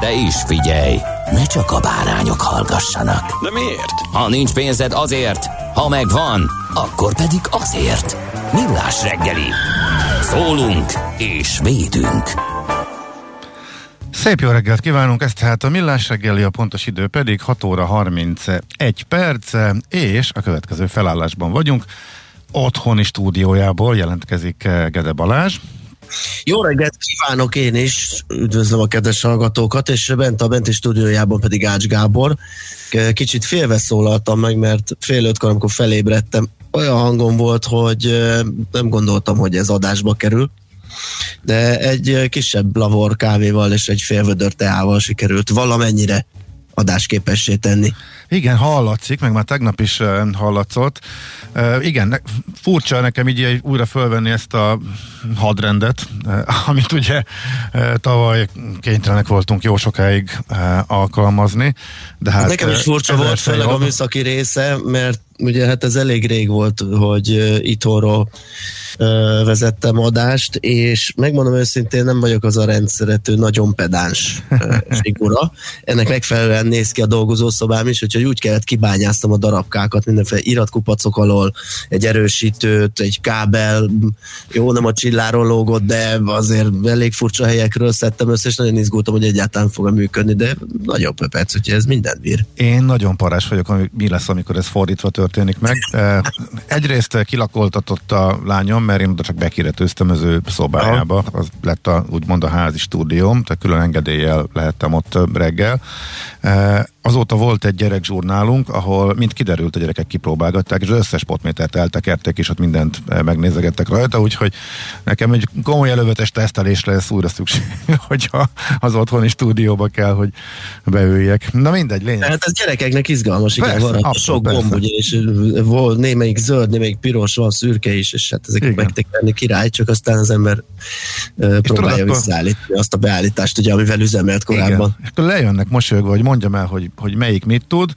De is figyelj, ne csak a bárányok hallgassanak. De miért? Ha nincs pénzed azért, ha megvan, akkor pedig azért. Millás reggeli. Szólunk és védünk. Szép jó reggelt kívánunk, ez tehát a Millás reggeli, a pontos idő pedig 6 óra 31 perc, és a következő felállásban vagyunk. Otthoni stúdiójából jelentkezik eh, Gede Balázs. Jó reggelt kívánok én is, üdvözlöm a kedves hallgatókat, és bent a benti stúdiójában pedig Ács Gábor. Kicsit félve szólaltam meg, mert fél ötkor, amikor felébredtem, olyan hangom volt, hogy nem gondoltam, hogy ez adásba kerül de egy kisebb lavor kávéval és egy félvödör teával sikerült valamennyire adásképessé tenni. Igen, hallatszik, meg már tegnap is hallatszott. Igen, furcsa nekem így újra fölvenni ezt a hadrendet, amit ugye tavaly kénytelenek voltunk jó sokáig alkalmazni. De hát nekem is furcsa volt, főleg a műszaki része, mert ugye hát ez elég rég volt, hogy itthonról vezettem adást, és megmondom őszintén, nem vagyok az a rendszerető, nagyon pedáns figura. Ennek megfelelően néz ki a dolgozószobám is, úgyhogy úgy kellett kibányáztam a darabkákat, mindenféle iratkupacok alól, egy erősítőt, egy kábel, jó, nem a csilláról lógott, de azért elég furcsa helyekről szedtem össze, és nagyon izgultam, hogy egyáltalán fog működni, de nagyon pöpec, úgyhogy ez minden bír. Én nagyon parás vagyok, hogy mi lesz, amikor ez fordítva történik meg. Egyrészt kilakoltatott a lányom, mert én oda csak bekiretőztem az ő szobájába, az lett a, úgymond a házi stúdióm, tehát külön engedéllyel lehettem ott reggel. Azóta volt egy gyerekzsurnálunk, ahol mint kiderült, a gyerekek kipróbálgatták, és az összes potmétert eltekerték, és ott mindent megnézegettek rajta, úgyhogy nekem egy komoly elővetes tesztelésre lesz újra szükség, hogyha az otthoni stúdióba kell, hogy beüljek. Na mindegy, lényeg. Hát ez gyerekeknek izgalmas, igen, persze, van sok gomb, ugye, és volt némelyik zöld, némelyik piros, van szürke is, és hát ezek megtekerni király, csak aztán az ember uh, próbálja visszaállítani azt a beállítást, ugye, amivel üzemelt korábban. Igen. És akkor lejönnek mosolyogva, hogy mondjam el, hogy hogy melyik mit tud,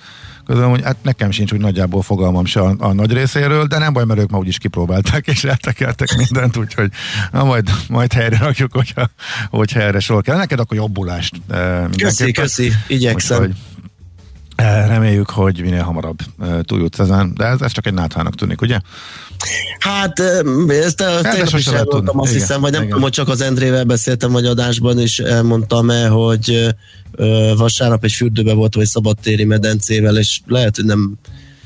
közben, hogy hát nekem sincs úgy nagyjából fogalmam se a, a nagy részéről, de nem baj, mert ők ma úgyis kipróbálták, és eltekeltek mindent, úgyhogy na, majd, majd helyre rakjuk, hogyha, hogyha erre sor kell. Neked akkor jobbulást. Eh, köszi, köszi, igyekszem. Úgyhogy, reméljük, hogy minél hamarabb eh, túljutsz ezen, de ez, ez csak egy náthának tűnik, ugye? Hát ezt a tegnap is elmondtam, azt igen, hiszem, vagy nem tudom, hogy csak az Endrével beszéltem, vagy adásban is elmondtam el, hogy vasárnap egy fürdőbe volt, vagy szabadtéri medencével, és lehet, hogy nem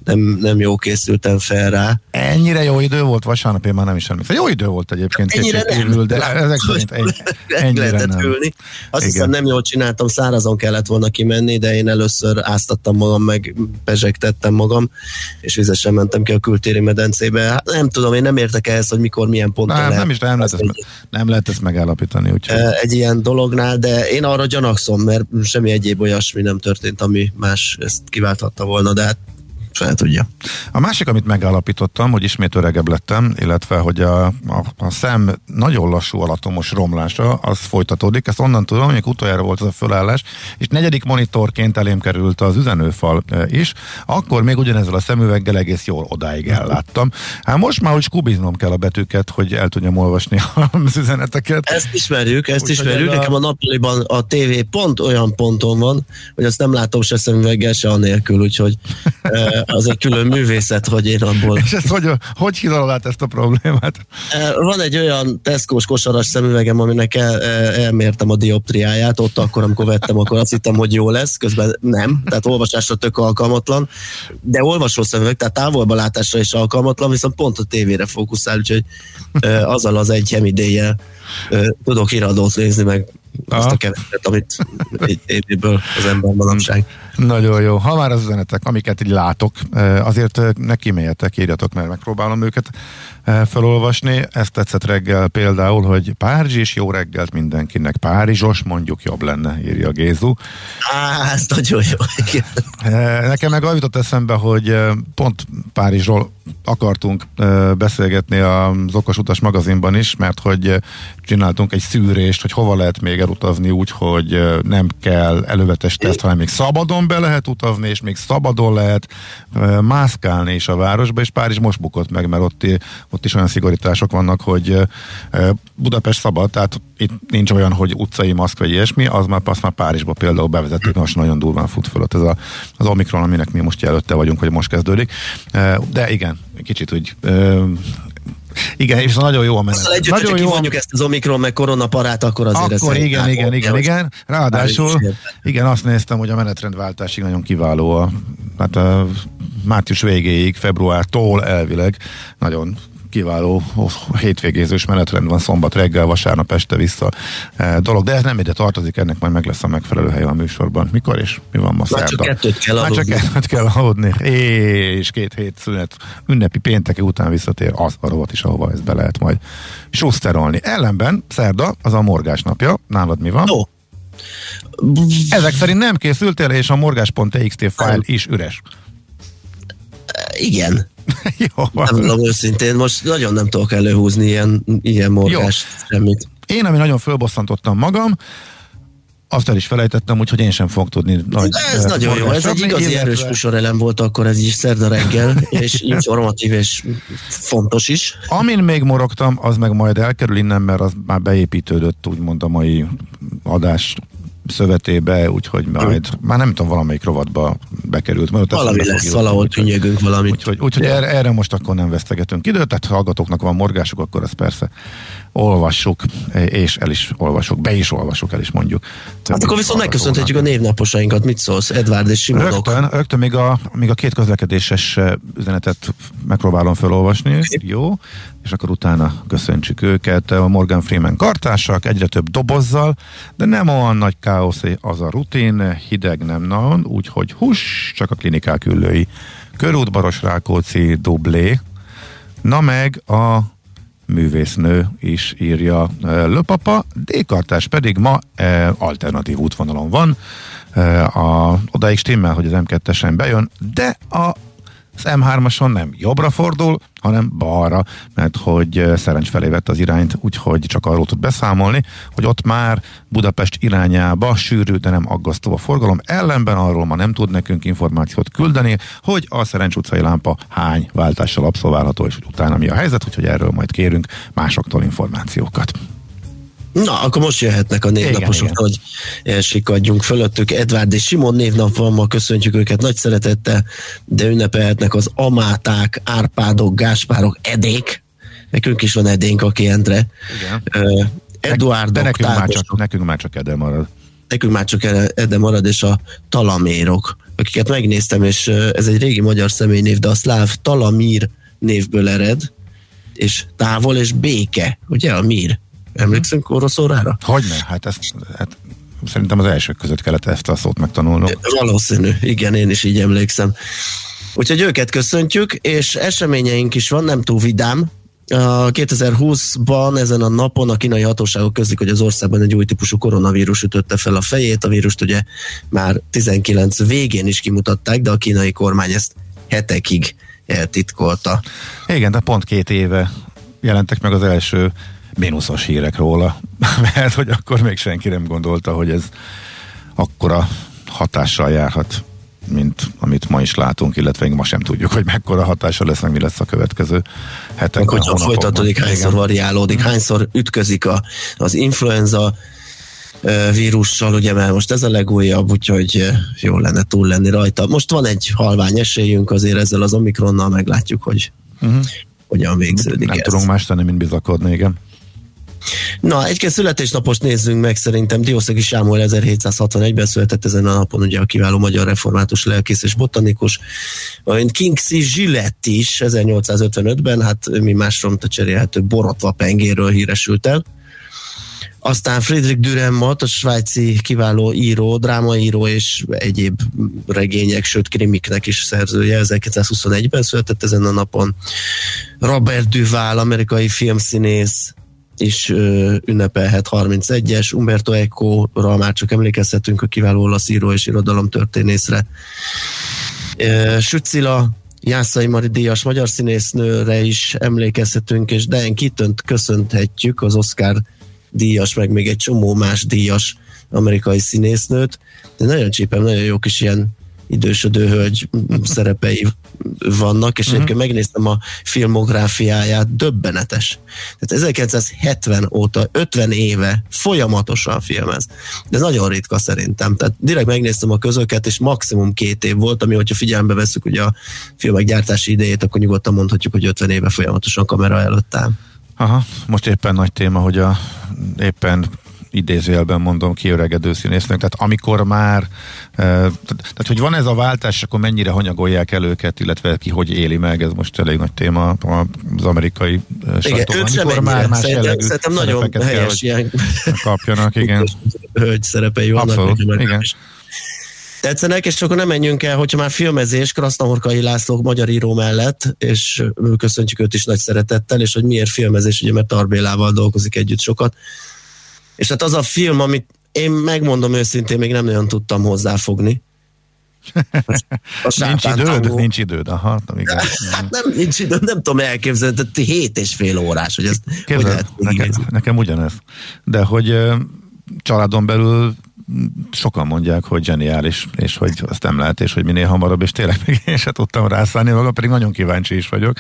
nem, nem jó készültem fel rá. Ennyire jó idő volt vasárnap, én már nem is emlékszem. Jó idő volt egyébként. Ennyire nem. Évül, de ezek szerint egy, ennyire lehetett nem. Ülni. Azt Igen. hiszem nem jól csináltam, szárazon kellett volna kimenni, de én először áztattam magam, meg pezsegtettem magam, és vizesen mentem ki a kültéri medencébe. Hát nem tudom, én nem értek ehhez, hogy mikor, milyen ponton nem, lehet. Nem is nem lehet, ezt, egy, nem lehet ezt megállapítani. Úgyhogy. Egy ilyen dolognál, de én arra gyanakszom, mert semmi egyéb olyasmi nem történt, ami más ezt kiválthatta volna, de hát fel tudja. A másik, amit megállapítottam, hogy ismét öregebb lettem, illetve hogy a, a, a szem nagyon lassú alatomos romlása, az folytatódik. Ezt onnan tudom, hogy utoljára volt az a fölállás, és negyedik monitorként elém került az üzenőfal e, is. Akkor még ugyanezzel a szemüveggel egész jól odáig elláttam. Hát most már, hogy kubiznom kell a betűket, hogy el tudjam olvasni az üzeneteket. Ezt ismerjük, ezt Úgy, ismerjük. A... Nekem a nappaliban a tévé pont olyan ponton van, hogy azt nem látom se szemüveggel, se anélkül, úgyhogy e, az egy külön művészet, hogy én abból... És ezt hogy, hogy hidalod át ezt a problémát? Van egy olyan Tesco-s kosaras szemüvegem, aminek el, elmértem a dioptriáját, ott akkor, amikor vettem, akkor azt hittem, hogy jó lesz, közben nem, tehát olvasásra tök alkalmatlan, de olvasó szemüveg, tehát távolba látásra is alkalmatlan, viszont pont a tévére fókuszál, úgyhogy azzal az egy hemidéjjel tudok iradót nézni, meg Aha. azt a keveset, amit egy tévéből az ember manapság. Nagyon jó. Ha már az üzenetek, amiket így látok, azért ne kíméljetek, írjatok, mert megpróbálom őket felolvasni. Ezt tetszett reggel például, hogy Párizs jó reggelt mindenkinek. Párizsos mondjuk jobb lenne, írja Gézu. Á, ez nagyon jó. Nekem meg jutott eszembe, hogy pont Párizsról akartunk beszélgetni az Okos Utas magazinban is, mert hogy csináltunk egy szűrést, hogy hova lehet még elutazni úgy, hogy nem kell elővetes teszt, hanem még szabadon be lehet utazni, és még szabadon lehet mászkálni is a városba, és Párizs most bukott meg, mert ott, ott is olyan szigorítások vannak, hogy Budapest szabad, tehát itt nincs olyan, hogy utcai maszk vagy ilyesmi, az már, azt már Párizsba például bevezettük, most nagyon durván fut fölött ez a, az Omikron, aminek mi most jelötte vagyunk, hogy most kezdődik. De igen, kicsit úgy igen, és nagyon jó a menet. Azzal együtt, nagyon jó mondjuk ezt az Omikron meg koronaparát, akkor azért Akkor igen, igen, igen, igen. Ráadásul, igen, azt néztem, hogy a menetrendváltásig nagyon kiváló a, hát a március végéig, februártól elvileg nagyon kiváló hétvégézős menetrend van szombat reggel, vasárnap este vissza e, dolog, de ez nem ide tartozik, ennek majd meg lesz a megfelelő hely a műsorban. Mikor és mi van ma Már csak kettőt kell Már csak kettőt kell adni. És két hét szünet ünnepi pénteke után visszatér az a rovat is, ahova ezt be lehet majd suszterolni. Ellenben szerda az a morgás napja. Nálad mi van? No. Ezek szerint nem készültél, és a morgás.txt file is üres. Igen. Jó, nem mondom őszintén, most nagyon nem tudok előhúzni ilyen, ilyen morgást, Jó. semmit. Én, ami nagyon fölbosszantottam magam, azt el is felejtettem, úgyhogy én sem fogok tudni nagy Ez nagyon jó, ez egy igazi illetve... erős műsorelem volt akkor ez is szerda reggel, és informatív és fontos is. Amin még morogtam, az meg majd elkerül innen, mert az már beépítődött úgymond a mai adás szövetébe, úgyhogy majd, hmm. már nem tudom, valamelyik rovatba bekerült. Mert Valami lesz, valahol tűnyögünk valamit. Úgyhogy, úgyhogy erre, erre, most akkor nem vesztegetünk időt, tehát ha hallgatóknak van morgásuk, akkor az persze olvassuk, és el is olvasok, be is olvasok, el is mondjuk. Hát akkor viszont megköszönhetjük a névnaposainkat. Mit szólsz, Edvard és Simonok? Rögtön, rögtön még, a, még a két közlekedéses üzenetet megpróbálom felolvasni. Jó és akkor utána köszöntsük őket. A Morgan Freeman kartársak, egyre több dobozzal, de nem olyan nagy káosz az a rutin, hideg nem nagyon, úgyhogy hús, csak a klinikák ülői. Körút Baros Rákóczi dublé, na meg a művésznő is írja Löpapa, D-kartás pedig ma e, alternatív útvonalon van, e, a, odaig stimmel, hogy az M2-esen bejön, de a az M3-ason nem jobbra fordul, hanem balra, mert hogy Szerencs felé vett az irányt, úgyhogy csak arról tud beszámolni, hogy ott már Budapest irányába sűrű, de nem aggasztó a forgalom. Ellenben arról ma nem tud nekünk információt küldeni, hogy a Szerencs utcai lámpa hány váltással abszolválható, és hogy utána mi a helyzet, úgyhogy erről majd kérünk másoktól információkat. Na, akkor most jöhetnek a névnaposok, igen, hogy elsikadjunk fölöttük. Edvárd és Simon névnap van ma, köszöntjük őket nagy szeretettel, de ünnepelhetnek az Amáták, Árpádok, Gáspárok, Edék. Nekünk is van Edénk, aki Endre. Igen. Uh, Eduárdok, de nekünk már, csak, nekünk már csak Ede marad. Nekünk már csak Ede marad, és a Talamérok, akiket megnéztem, és ez egy régi magyar személynév, de a szláv Talamír névből ered, és távol és béke, ugye a Mír Emlékszünk orosz órára? Hogyne, hát ezt hát szerintem az elsők között kellett ezt a szót megtanulnom. Valószínű, igen, én is így emlékszem. Úgyhogy őket köszöntjük, és eseményeink is van, nem túl vidám. 2020-ban ezen a napon a kínai hatóságok közlik, hogy az országban egy új típusú koronavírus ütötte fel a fejét. A vírust ugye már 19 végén is kimutatták, de a kínai kormány ezt hetekig eltitkolta. Igen, de pont két éve jelentek meg az első mínuszos hírek róla, mert hogy akkor még senki nem gondolta, hogy ez akkora hatással járhat, mint amit ma is látunk, illetve ma sem tudjuk, hogy mekkora hatása lesz, meg mi lesz a következő hetek. Hogyan folytatódik, hányszor variálódik, hányszor ütközik a, az influenza vírussal, ugye, mert most ez a legújabb, úgyhogy jó lenne túl lenni rajta. Most van egy halvány esélyünk azért ezzel az Omikronnal, meglátjuk, hogy uh-huh. hogyan végződik Nem ez. tudunk más tenni, mint bizakodni, igen. Na, egy-két születésnapost nézzünk meg szerintem. Diószegi Sámuel 1761-ben született ezen a napon, ugye a kiváló magyar református lelkész és botanikus. Valamint Kingsley Gillett is 1855-ben, hát mi másról, mint a cserélhető borotva pengéről híresült el. Aztán Friedrich Dürrenmatt, a svájci kiváló író, drámaíró és egyéb regények, sőt krimiknek is szerzője, 1921-ben született ezen a napon. Robert Duval, amerikai filmszínész, is ö, ünnepelhet 31-es, Umberto Eco-ra már csak emlékezhetünk, a kiváló olasz író és irodalomtörténészre. Sützila, Jászai Mari Díjas magyar színésznőre is emlékezhetünk, és Diane Kittönt köszönhetjük, az Oscar díjas, meg még egy csomó más díjas amerikai színésznőt. De nagyon csípem, nagyon jó kis ilyen idősödő hölgy szerepei vannak, és uh-huh. egyébként megnéztem a filmográfiáját, döbbenetes. Tehát 1970 óta, 50 éve folyamatosan filmez. De ez nagyon ritka szerintem. Tehát direkt megnéztem a közöket, és maximum két év volt, ami, hogyha figyelembe veszük ugye a filmek gyártási idejét, akkor nyugodtan mondhatjuk, hogy 50 éve folyamatosan kamera előtt áll. Aha, most éppen nagy téma, hogy a éppen idézőjelben mondom, kiöregedő színésznek. Tehát amikor már, tehát hogy van ez a váltás, akkor mennyire hanyagolják el őket, illetve ki hogy éli meg, ez most elég nagy téma az amerikai sajtóban. Amikor már más szerintem, jellegű szerintem nagyon helyes kell, ilyen kapjanak, igen. Hölgy szerepei vannak. Abszolút, igen. Tetszenek, és akkor nem menjünk el, hogyha már filmezés, Krasznahorkai László magyar író mellett, és köszöntjük őt is nagy szeretettel, és hogy miért filmezés, ugye mert Tarbélával dolgozik együtt sokat, és hát az a film, amit én megmondom őszintén, még nem nagyon tudtam hozzáfogni. A nincs időd? Tangó. Nincs időd, aha. Igen. Hát nem, nincs időd, nem tudom elképzelni, tehát hét és fél órás, hogy ezt Képzel, hogy lehet nekem, nekem ugyanez. De hogy családon belül sokan mondják, hogy zseniális, és hogy azt nem lehet, és hogy minél hamarabb, és tényleg még én sem tudtam rászállni magam, pedig nagyon kíváncsi is vagyok,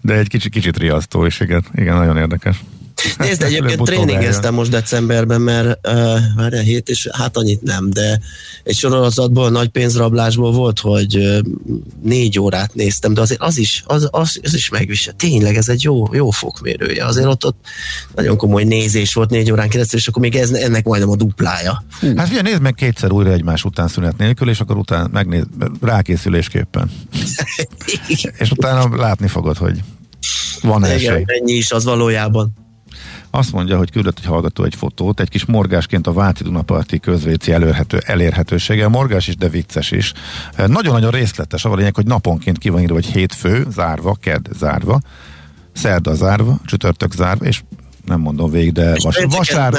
de egy kicsit, kicsit riasztó, és igen, igen, nagyon érdekes. Nézd, egyébként tréningeztem most decemberben, mert uh, várjál, hét és hát annyit nem, de egy sorozatból, nagy pénzrablásból volt, hogy uh, négy órát néztem, de azért az is, az, az, az is megvisel. Tényleg ez egy jó, jó fokmérője. Azért ott, ott nagyon komoly nézés volt négy órán keresztül, és akkor még ez, ennek majdnem a duplája. Hú. Hát figyelj, nézd meg kétszer újra egymás után szünet nélkül, és akkor utána megnéz, rákészülésképpen. és utána látni fogod, hogy van esély. Igen, ennyi is az valójában. Azt mondja, hogy küldött egy hallgató egy fotót, egy kis morgásként a Váci Dunaparti közvéci elérhető, elérhetősége. Morgás is, de vicces is. Eh, nagyon-nagyon részletes, avval lényeg, hogy naponként ki van írva, hogy hétfő, zárva, kedd, zárva, szerda zárva, csütörtök zárva, és nem mondom végig, de vas, vasár,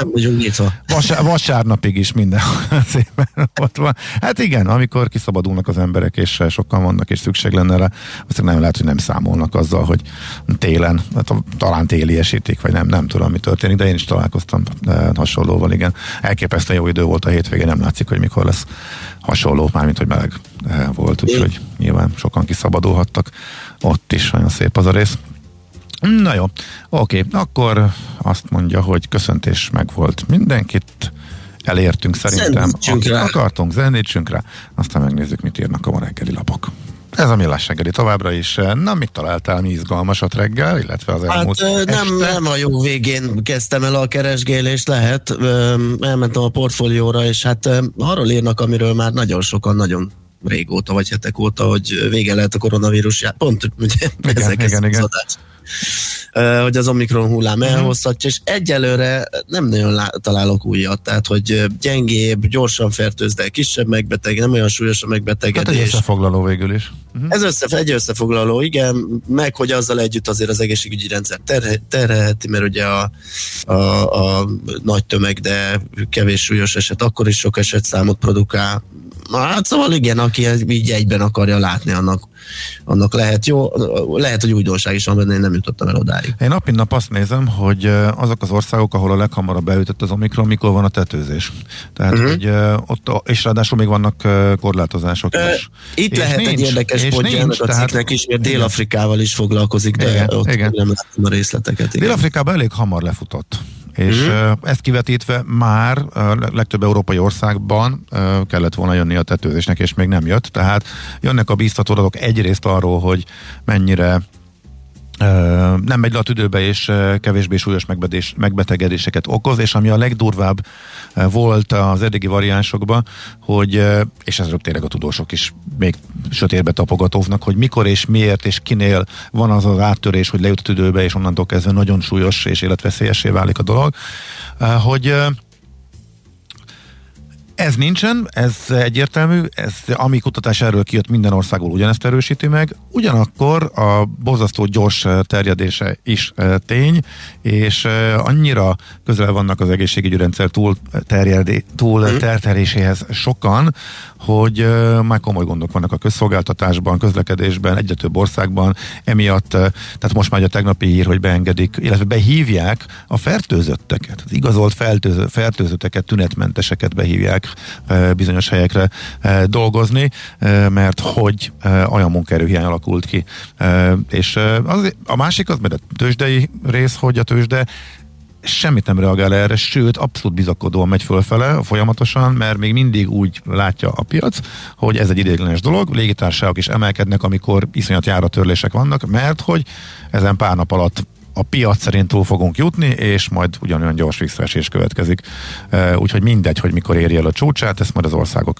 vasár, vasárnapig is minden szépen ott van. Hát igen, amikor kiszabadulnak az emberek, és sokan vannak, és szükség lenne rá, azt nem lehet, hogy nem számolnak azzal, hogy télen, hát talán téliesítik, vagy nem, nem tudom, mi történik, de én is találkoztam hasonlóval, igen. Elképesztően jó idő volt a hétvégén, nem látszik, hogy mikor lesz hasonló, mármint, hogy meleg eh, volt, úgyhogy nyilván sokan kiszabadulhattak ott is, nagyon szép az a rész. Na jó, oké, akkor azt mondja, hogy köszöntés meg volt mindenkit, elértünk szerintem, akit rá. akartunk, zenítsünk rá, aztán megnézzük, mit írnak a ma reggeli lapok. Ez a millás reggeli továbbra is. Na, mit találtál mi izgalmasat reggel, illetve az elmúlt Hát nem, nem a jó végén kezdtem el a keresgélést, lehet. Elmentem a portfólióra, és hát arról írnak, amiről már nagyon sokan, nagyon régóta, vagy hetek óta, hogy vége lehet a koronavírus. Pont ugye igen, ezek igen, igen. Az hogy az Omikron hullám uh-huh. elhozhatja, és egyelőre nem nagyon lá- találok újat, tehát hogy gyengébb, gyorsan fertőz, de kisebb megbeteg, nem olyan súlyos a megbetegedés. Hát egy összefoglaló végül is. Uh-huh. Ez össze, egy összefoglaló, igen, meg hogy azzal együtt azért az egészségügyi rendszer terhe, terheti, mert ugye a, a, a nagy tömeg, de kevés súlyos eset, akkor is sok eset számot produkál. Hát szóval igen, aki így egyben akarja látni, annak annak lehet jó, lehet, hogy újdonság is van benne, én nem jutottam el odáig. Én nap mint nap azt nézem, hogy azok az országok, ahol a leghamarabb beütött az Omikron, mikor van a tetőzés. Tehát, uh-huh. hogy ott, és ráadásul még vannak korlátozások is. Itt és lehet nincs, egy érdekes pontja ennek a tehát, cikknek is, mert Dél-Afrikával is foglalkozik, de igen, ott igen. nem látom a részleteket. Dél-Afrikában elég hamar lefutott és mm-hmm. ezt kivetítve már legtöbb európai országban kellett volna jönni a tetőzésnek, és még nem jött, tehát jönnek a bíztató adatok egyrészt arról, hogy mennyire nem megy le a tüdőbe, és kevésbé súlyos megbetegedéseket okoz, és ami a legdurvább volt az eddigi variánsokban, hogy, és ez tényleg a tudósok is még sötétbe tapogatóvnak, hogy mikor és miért és kinél van az az áttörés, hogy lejut a tüdőbe, és onnantól kezdve nagyon súlyos és életveszélyesé válik a dolog, hogy ez nincsen, ez egyértelmű, ez, ami kutatás erről kijött minden országból ugyanezt erősíti meg, ugyanakkor a borzasztó gyors terjedése is e, tény, és e, annyira közel vannak az egészségügyi rendszer túl, terjedé, túl mm. terteléséhez sokan, hogy már komoly gondok vannak a közszolgáltatásban, közlekedésben, egyre több országban, emiatt, tehát most már a tegnapi hír, hogy beengedik, illetve behívják a fertőzötteket, az igazolt fertőző, fertőzötteket, tünetmenteseket behívják bizonyos helyekre dolgozni, mert hogy uh, olyan munkaerőhiány alakult ki. És az, a másik az, mert a tőzsdei rész, hogy a tőzsde semmit nem reagál erre, sőt, abszolút bizakodóan megy fölfele folyamatosan, mert még mindig úgy látja a piac, hogy ez egy ideiglenes dolog, légitársaságok is emelkednek, amikor iszonyat járatörlések vannak, mert hogy ezen pár nap alatt a piac szerint túl fogunk jutni, és majd ugyanolyan gyors visszaesés következik. Úgyhogy mindegy, hogy mikor érje el a csúcsát, ezt majd az országok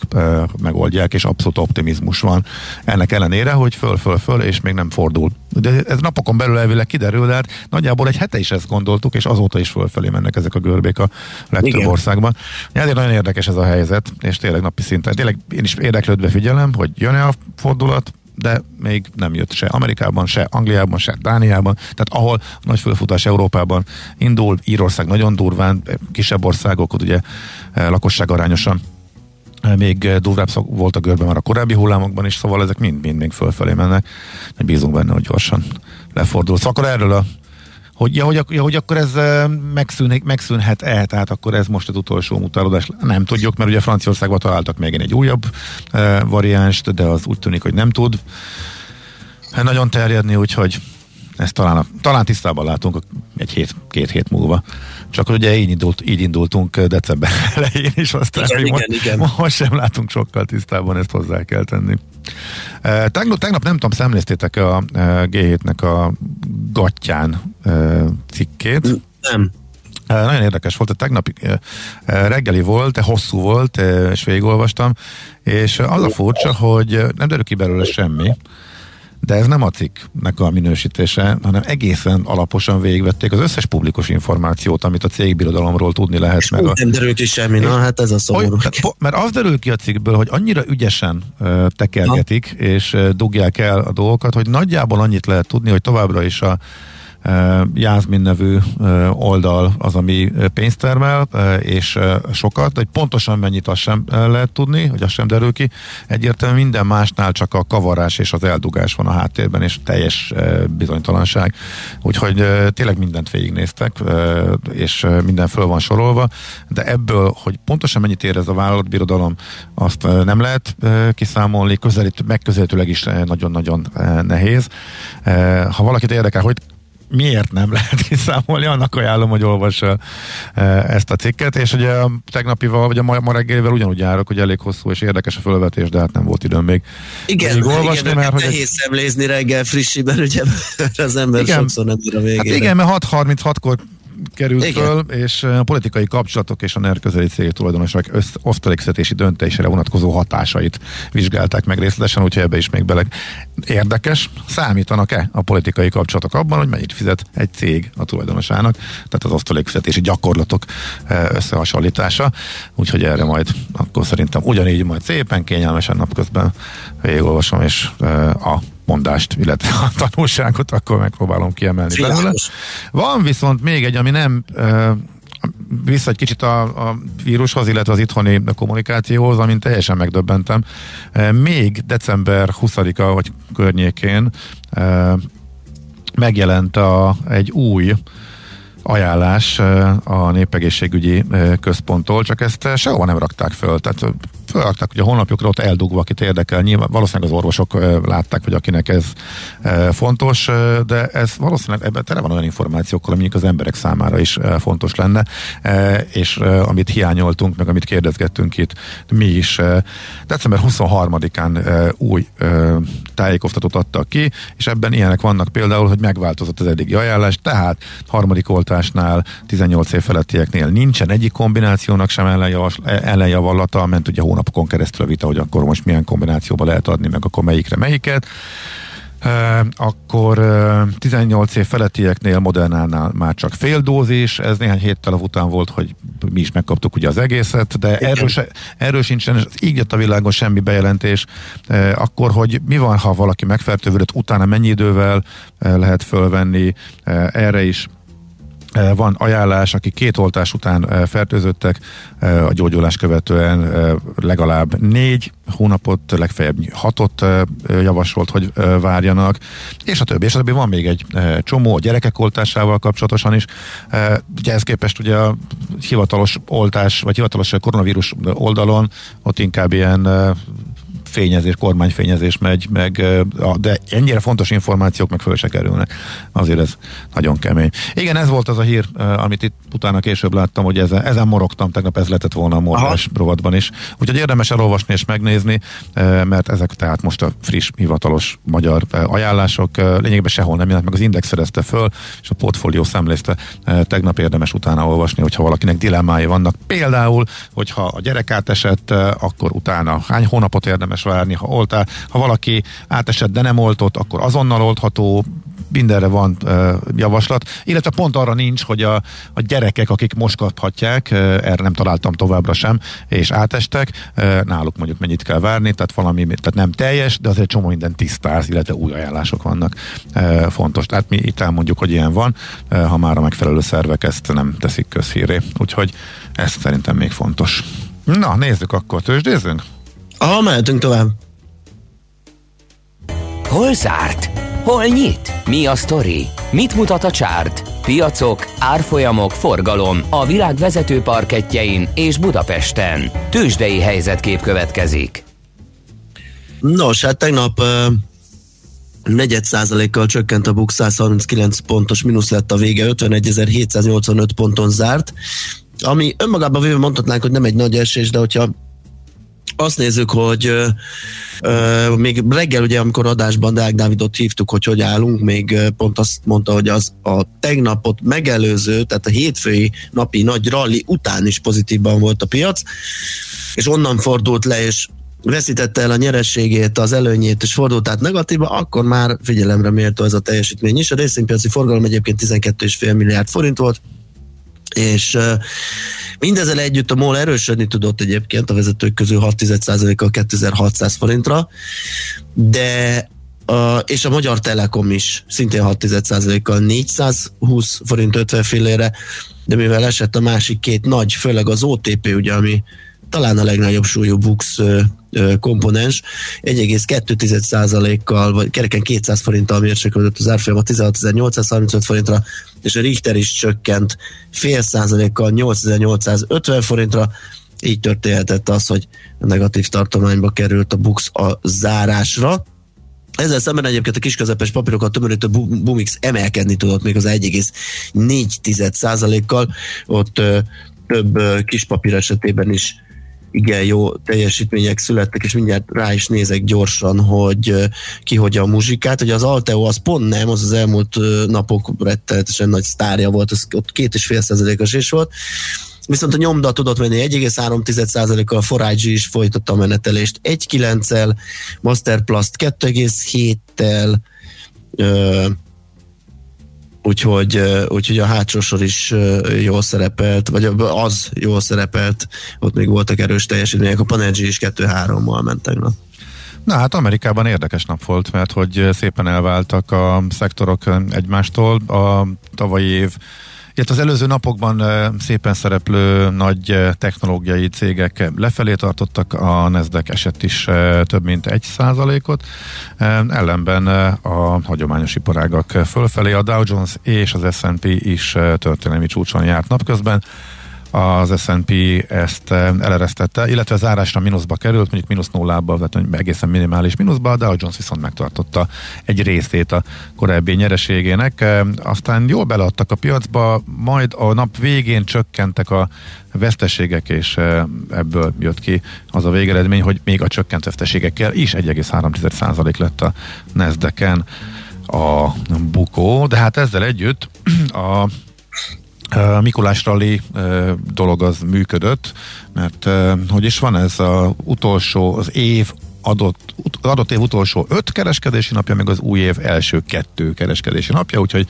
megoldják, és abszolút optimizmus van ennek ellenére, hogy föl, föl, föl, és még nem fordul. De ez napokon belül elvileg kiderül, de hát nagyjából egy hete is ezt gondoltuk, és azóta is fölfelé mennek ezek a görbék a legtöbb Igen. országban. Ezért nagyon érdekes ez a helyzet, és tényleg napi szinten. Tényleg én is érdeklődve figyelem, hogy jön-e a fordulat, de még nem jött se Amerikában, se Angliában, se Dániában, tehát ahol nagy fölfutás Európában indul, Írország nagyon durván, kisebb országok, ott ugye eh, lakosság arányosan eh, még durvább volt a görbe már a korábbi hullámokban is, szóval ezek mind-mind még fölfelé mennek, bízunk benne, hogy gyorsan lefordul. Szóval akkor erről a hogy, ja, hogy, ja, hogy akkor ez megszűn, megszűnhet-e, tehát akkor ez most az utolsó mutálódás. Nem tudjuk, mert ugye Franciaországban találtak még egy újabb e, variánst, de az úgy tűnik, hogy nem tud nagyon terjedni, úgyhogy ezt talán, talán tisztában látunk egy hét, két hét múlva. Csak ugye így, indult, így indultunk december elején is, aztán igen, igen, most, igen. most sem látunk sokkal tisztában, ezt hozzá kell tenni. Tegnap, tegnap nem tudom, szemléztétek a G7-nek a gatyán cikkét? Nem. Nagyon érdekes volt, a tegnapi reggeli volt, hosszú volt, és végigolvastam, és az a furcsa, hogy nem derül ki belőle semmi, de ez nem a cikknek a minősítése, hanem egészen alaposan végigvették az összes publikus információt, amit a cégbirodalomról tudni lehet. meg a, nem derül ki semmi, na hát ez a szomorú. Hogy, mert az derül ki a cikkből, hogy annyira ügyesen uh, tekergetik, na. és uh, dugják el a dolgokat, hogy nagyjából annyit lehet tudni, hogy továbbra is a Jászmin nevű oldal az, ami pénzt termel, és sokat, hogy pontosan mennyit azt sem lehet tudni, hogy azt sem derül ki. Egyértelműen minden másnál csak a kavarás és az eldugás van a háttérben, és teljes bizonytalanság. Úgyhogy tényleg mindent végignéztek, és minden föl van sorolva, de ebből, hogy pontosan mennyit ér ez a vállalatbirodalom, azt nem lehet kiszámolni, közelít, megközelítőleg is nagyon-nagyon nehéz. Ha valakit érdekel, hogy miért nem lehet kiszámolni, annak ajánlom, hogy olvassa ezt a cikket, és ugye a tegnapival, vagy a ma, ma reggelivel ugyanúgy járok, hogy elég hosszú és érdekes a fölvetés, de hát nem volt időm még. Igen, még olvasni, igen, mert hogy nehéz egy... szemlézni reggel frissiben, ugye az ember igen, sokszor nem bír a végére. Hát igen, mert 6.36-kor került Igen. föl, és a politikai kapcsolatok és a NER közeli cég tulajdonosok osztalékszerési döntésére vonatkozó hatásait vizsgálták meg részletesen, úgyhogy ebbe is még bele érdekes. Számítanak-e a politikai kapcsolatok abban, hogy mennyit fizet egy cég a tulajdonosának, tehát az osztalékszerési gyakorlatok összehasonlítása, úgyhogy erre majd akkor szerintem ugyanígy majd szépen kényelmesen napközben végigolvasom, és a mondást, illetve a tanulságot, akkor megpróbálom kiemelni belőle. Van viszont még egy, ami nem vissza egy kicsit a, a vírushoz, illetve az itthoni kommunikációhoz, amint teljesen megdöbbentem. Még december 20-a vagy környékén megjelent a, egy új ajánlás a népegészségügyi központtól, csak ezt sehova nem rakták föl, tehát fölraktak ugye a honlapjukra ott eldugva, akit érdekel. Nyilván valószínűleg az orvosok látták, hogy akinek ez fontos, de ez valószínűleg ebben tele van olyan információkkal, amik az emberek számára is fontos lenne, és amit hiányoltunk, meg amit kérdezgettünk itt mi is. December 23-án új tájékoztatót adtak ki, és ebben ilyenek vannak például, hogy megváltozott az eddigi ajánlás, tehát harmadik oltásnál, 18 év felettieknél nincsen egyik kombinációnak sem ellenjavallata, ment ugye hónapokon keresztül a vita, hogy akkor most milyen kombinációba lehet adni, meg akkor melyikre melyiket. Akkor 18 év felettieknél Modernánál már csak fél dózis, ez néhány héttel után volt, hogy mi is megkaptuk ugye az egészet, de erről, se, erről sincsen, így jött a világon semmi bejelentés, akkor, hogy mi van, ha valaki megfertővődött, utána mennyi idővel lehet fölvenni, erre is van ajánlás, akik két oltás után fertőzöttek, a gyógyulás követően legalább négy hónapot, legfeljebb hatot javasolt, hogy várjanak, és a többi. És a többi van még egy csomó a gyerekek oltásával kapcsolatosan is. Ugye ehhez képest ugye a hivatalos oltás, vagy hivatalos koronavírus oldalon ott inkább ilyen fényezés, kormányfényezés megy, meg, de ennyire fontos információk meg föl se kerülnek. Azért ez nagyon kemény. Igen, ez volt az a hír, amit itt utána később láttam, hogy ezen, ezen morogtam, tegnap ez lehetett volna a morgás rovatban is. Úgyhogy érdemes elolvasni és megnézni, mert ezek tehát most a friss, hivatalos magyar ajánlások. Lényegében sehol nem jelent meg, az Index szerezte föl, és a portfólió szemlézte. Tegnap érdemes utána olvasni, hogyha valakinek dilemmái vannak. Például, hogyha a gyerek átesett, akkor utána hány hónapot érdemes érdemes várni, ha oltál. Ha valaki átesett, de nem oltott, akkor azonnal oltható, mindenre van uh, javaslat, illetve pont arra nincs, hogy a, a gyerekek, akik most kaphatják, uh, erre nem találtam továbbra sem, és átestek, uh, náluk mondjuk mennyit kell várni, tehát valami, tehát nem teljes, de azért csomó minden tisztáz, illetve új ajánlások vannak uh, fontos. Tehát mi itt elmondjuk, hogy ilyen van, uh, ha már a megfelelő szervek ezt nem teszik közhíré. Úgyhogy ez szerintem még fontos. Na, nézzük akkor, tőzsdézzünk? Aha, mehetünk tovább. Hol zárt? Hol nyit? Mi a sztori? Mit mutat a csárt? Piacok, árfolyamok, forgalom a világ vezető parketjein és Budapesten. Tősdei helyzetkép következik. Nos, hát tegnap uh, negyed százalékkal csökkent a BUX 139 pontos, mínusz lett a vége, 51.785 ponton zárt, ami önmagában véve mondhatnánk, hogy nem egy nagy esés, de hogyha azt nézzük, hogy ö, ö, még reggel ugye, amikor adásban Deák Dávidot hívtuk, hogy hogy állunk, még pont azt mondta, hogy az a tegnapot megelőző, tehát a hétfői napi nagy rally után is pozitívban volt a piac, és onnan fordult le, és veszítette el a nyerességét, az előnyét, és fordult át negatívba, akkor már figyelemre méltó ez a teljesítmény is. A részvénypiaci forgalom egyébként 12,5 milliárd forint volt, és mindezzel együtt a MOL erősödni tudott egyébként a vezetők közül 6,1%-kal 2600 forintra, de a, és a Magyar Telekom is szintén 6,1%-kal 420 forint 50 fillére, de mivel esett a másik két nagy, főleg az OTP, ugye, ami talán a legnagyobb súlyú Bux komponens, 1,2%-kal, vagy kereken 200 forinttal mérséklődött az árfolyam a 16.835 forintra, és a Richter is csökkent fél százalékkal 8850 forintra, így történhetett az, hogy negatív tartományba került a Bux a zárásra. Ezzel szemben egyébként a kisközepes papírokat tömörítő Bumix emelkedni tudott még az 1,4% kal ott több kis papír esetében is igen jó teljesítmények születtek, és mindjárt rá is nézek gyorsan, hogy ki hogy a muzsikát. Ugye az Alteo az pont nem, az az elmúlt napok rettenetesen nagy sztárja volt, az ott két és fél százalékos is volt. Viszont a nyomda tudott menni 1,3%-kal, a Forage is folytatta a menetelést 1,9-el, Masterplast 2,7-tel, úgyhogy, úgyhogy a hátsó sor is jól szerepelt, vagy az jól szerepelt, ott még voltak erős teljesítmények, a Panergy is 2-3-mal ment tegnap. Na hát Amerikában érdekes nap volt, mert hogy szépen elváltak a szektorok egymástól. A tavalyi év illetve az előző napokban szépen szereplő nagy technológiai cégek lefelé tartottak, a Nasdaq eset is több mint egy százalékot, ellenben a hagyományos iparágak fölfelé, a Dow Jones és az S&P is történelmi csúcson járt napközben. Az S&P ezt eleresztette, illetve az árásra mínuszba került, mondjuk mínusz nullába, tehát egészen minimális mínuszba, de a Jones viszont megtartotta egy részét a korábbi nyereségének. Aztán jól beleadtak a piacba, majd a nap végén csökkentek a veszteségek, és ebből jött ki az a végeredmény, hogy még a csökkent veszteségekkel is 1,3% lett a nasdaq a bukó, de hát ezzel együtt a a Mikulás Rally dolog az működött, mert hogy is van ez az utolsó, az év adott, adott év utolsó öt kereskedési napja, meg az új év első kettő kereskedési napja, úgyhogy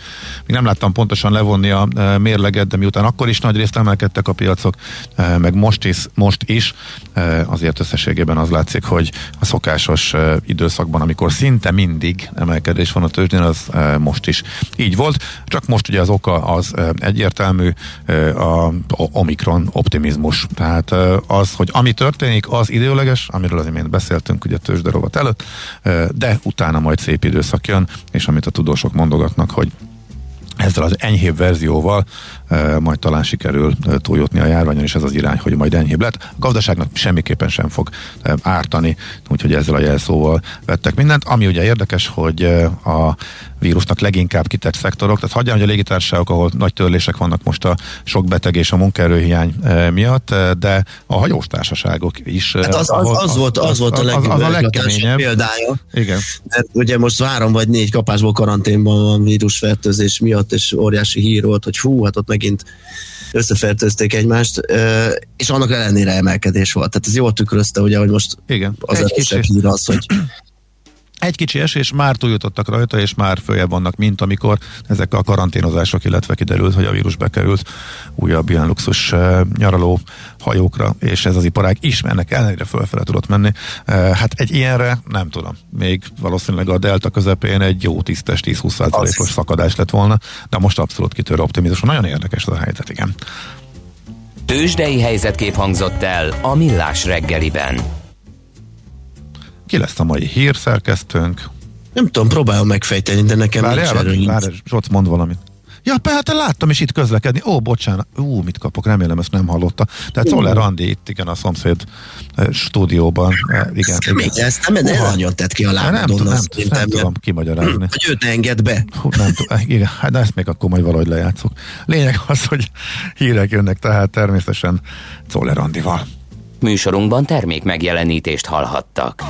még nem láttam pontosan levonni a e, mérleget, de miután akkor is nagy részt emelkedtek a piacok, e, meg most is, most is e, azért összességében az látszik, hogy a szokásos időszakban, amikor szinte mindig emelkedés van a tőzsdén, az most is így volt. Csak most ugye az oka az egyértelmű a Omikron optimizmus. Tehát az, hogy ami történik, az időleges, amiről az imént beszéltünk, ugye tőzsderovat előtt, de utána majd szép időszak jön, és amit a tudósok mondogatnak, hogy ezzel az enyhébb verzióval majd talán sikerül túljutni a járványon, és ez az irány, hogy majd enyhébb lett. A gazdaságnak semmiképpen sem fog ártani, úgyhogy ezzel a jelszóval vettek mindent. Ami ugye érdekes, hogy a vírusnak leginkább kitett szektorok, tehát hagyján, hogy a légitársaságok, ahol nagy törlések vannak most a sok beteg és a munkaerőhiány miatt, de a hajós társaságok is. Hát az, az, az, az, volt, az, az volt a, leg, az, az a legkeményebb példája. Igen. Mert ugye most három vagy négy kapásból karanténban van vírusfertőzés miatt, és óriási hír volt, hogy hú, hát ott megint összefertőzték egymást, és annak ellenére emelkedés volt. Tehát ez jól tükrözte, ugye, hogy most Igen. az egy hír az, hogy egy kicsi esés, már túljutottak rajta, és már följebb vannak, mint amikor ezek a karanténozások, illetve kiderült, hogy a vírus bekerült újabb ilyen luxus uh, nyaraló hajókra, és ez az iparág is ennek ellenére fölfele tudott menni. Uh, hát egy ilyenre nem tudom. Még valószínűleg a delta közepén egy jó tisztes 10-20%-os szakadás lett volna, de most abszolút kitör optimizmus. Nagyon érdekes az a helyzet, igen. Tőzsdei helyzetkép hangzott el a Millás reggeliben. Ki lesz a mai hírszerkesztőnk? Nem tudom, próbálom megfejteni, de nekem várjál, nincs erről. Várjál, Zsoc, mond valamit. Ja, hát láttam is itt közlekedni. Ó, bocsánat. Ú, mit kapok, remélem ezt nem hallotta. Tehát Szoller Andi itt, igen, a szomszéd e, stúdióban. E, igen, igen. Még ezt nem, nem nagyon tett ki a lábadon. Nem, tudom, nem, nem, nem tudom kimagyarázni. Hogy őt enged be. Hú, nem tudom, igen, hát ezt még akkor majd valahogy lejátszok. Lényeg az, hogy hírek jönnek, tehát természetesen Szoller Andival. Műsorunkban termék megjelenítést hallhattak.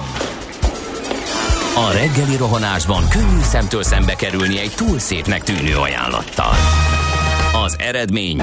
A reggeli rohanásban könnyű szemtől szembe kerülni egy túl szépnek tűnő ajánlattal. Az eredmény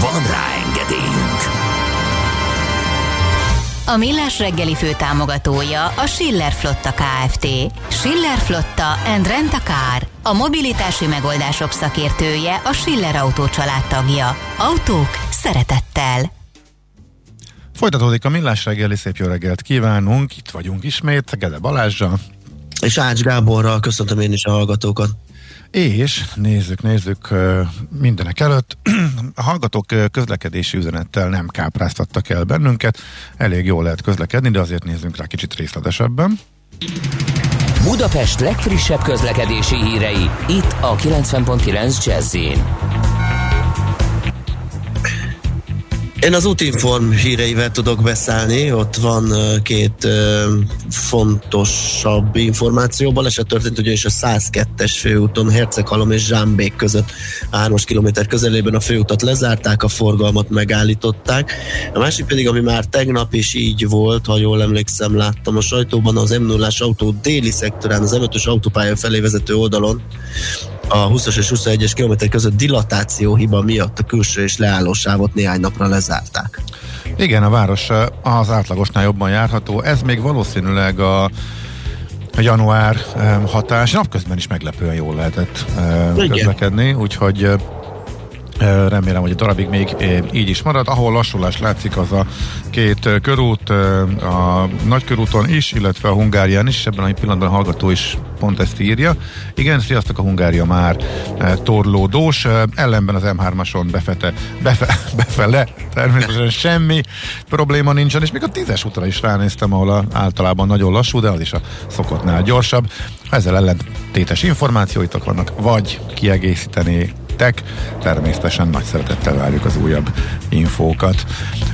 Van rá engedélyünk! A Millás reggeli fő támogatója a Schiller Flotta KFT. Schiller Flotta and Rent a Car. A mobilitási megoldások szakértője a Schiller Autó tagja. Autók szeretettel. Folytatódik a Millás reggeli, szép jó reggelt kívánunk. Itt vagyunk ismét, Gede Balázsra. És Ács Gáborral köszöntöm én is a hallgatókat. És nézzük, nézzük mindenek előtt. A hallgatók közlekedési üzenettel nem kápráztattak el bennünket. Elég jól lehet közlekedni, de azért nézzünk rá kicsit részletesebben. Budapest legfrissebb közlekedési hírei, itt a 90.9 jazz én az útinform híreivel tudok beszállni, ott van két fontosabb információ. Baleset történt ugyanis a 102-es főúton Herceghalom és Zsámbék között 3 km közelében a főutat lezárták, a forgalmat megállították. A másik pedig, ami már tegnap is így volt, ha jól emlékszem, láttam a sajtóban az m 0 autó déli szektorán, az M5-ös autópálya felé vezető oldalon a 20-as és 21-es kilométer között dilatáció hiba miatt a külső és leállósávot néhány napra lezárták. Igen, a város az átlagosnál jobban járható. Ez még valószínűleg a január hatás. Napközben is meglepően jól lehetett közlekedni, úgyhogy Remélem, hogy a darabig még így is marad. Ahol lassulás látszik, az a két körút, a nagykörúton is, illetve a Hungárián is, ebben a pillanatban a hallgató is pont ezt írja. Igen, sziasztok, a Hungária már torlódós, ellenben az M3-ason befete, befe, befele, természetesen semmi probléma nincsen, és még a tízes útra is ránéztem, ahol a, általában nagyon lassú, de az is a szokottnál gyorsabb. Ezzel ellentétes információitok vannak, vagy kiegészíteni tek. Természetesen nagy szeretettel várjuk az újabb infókat.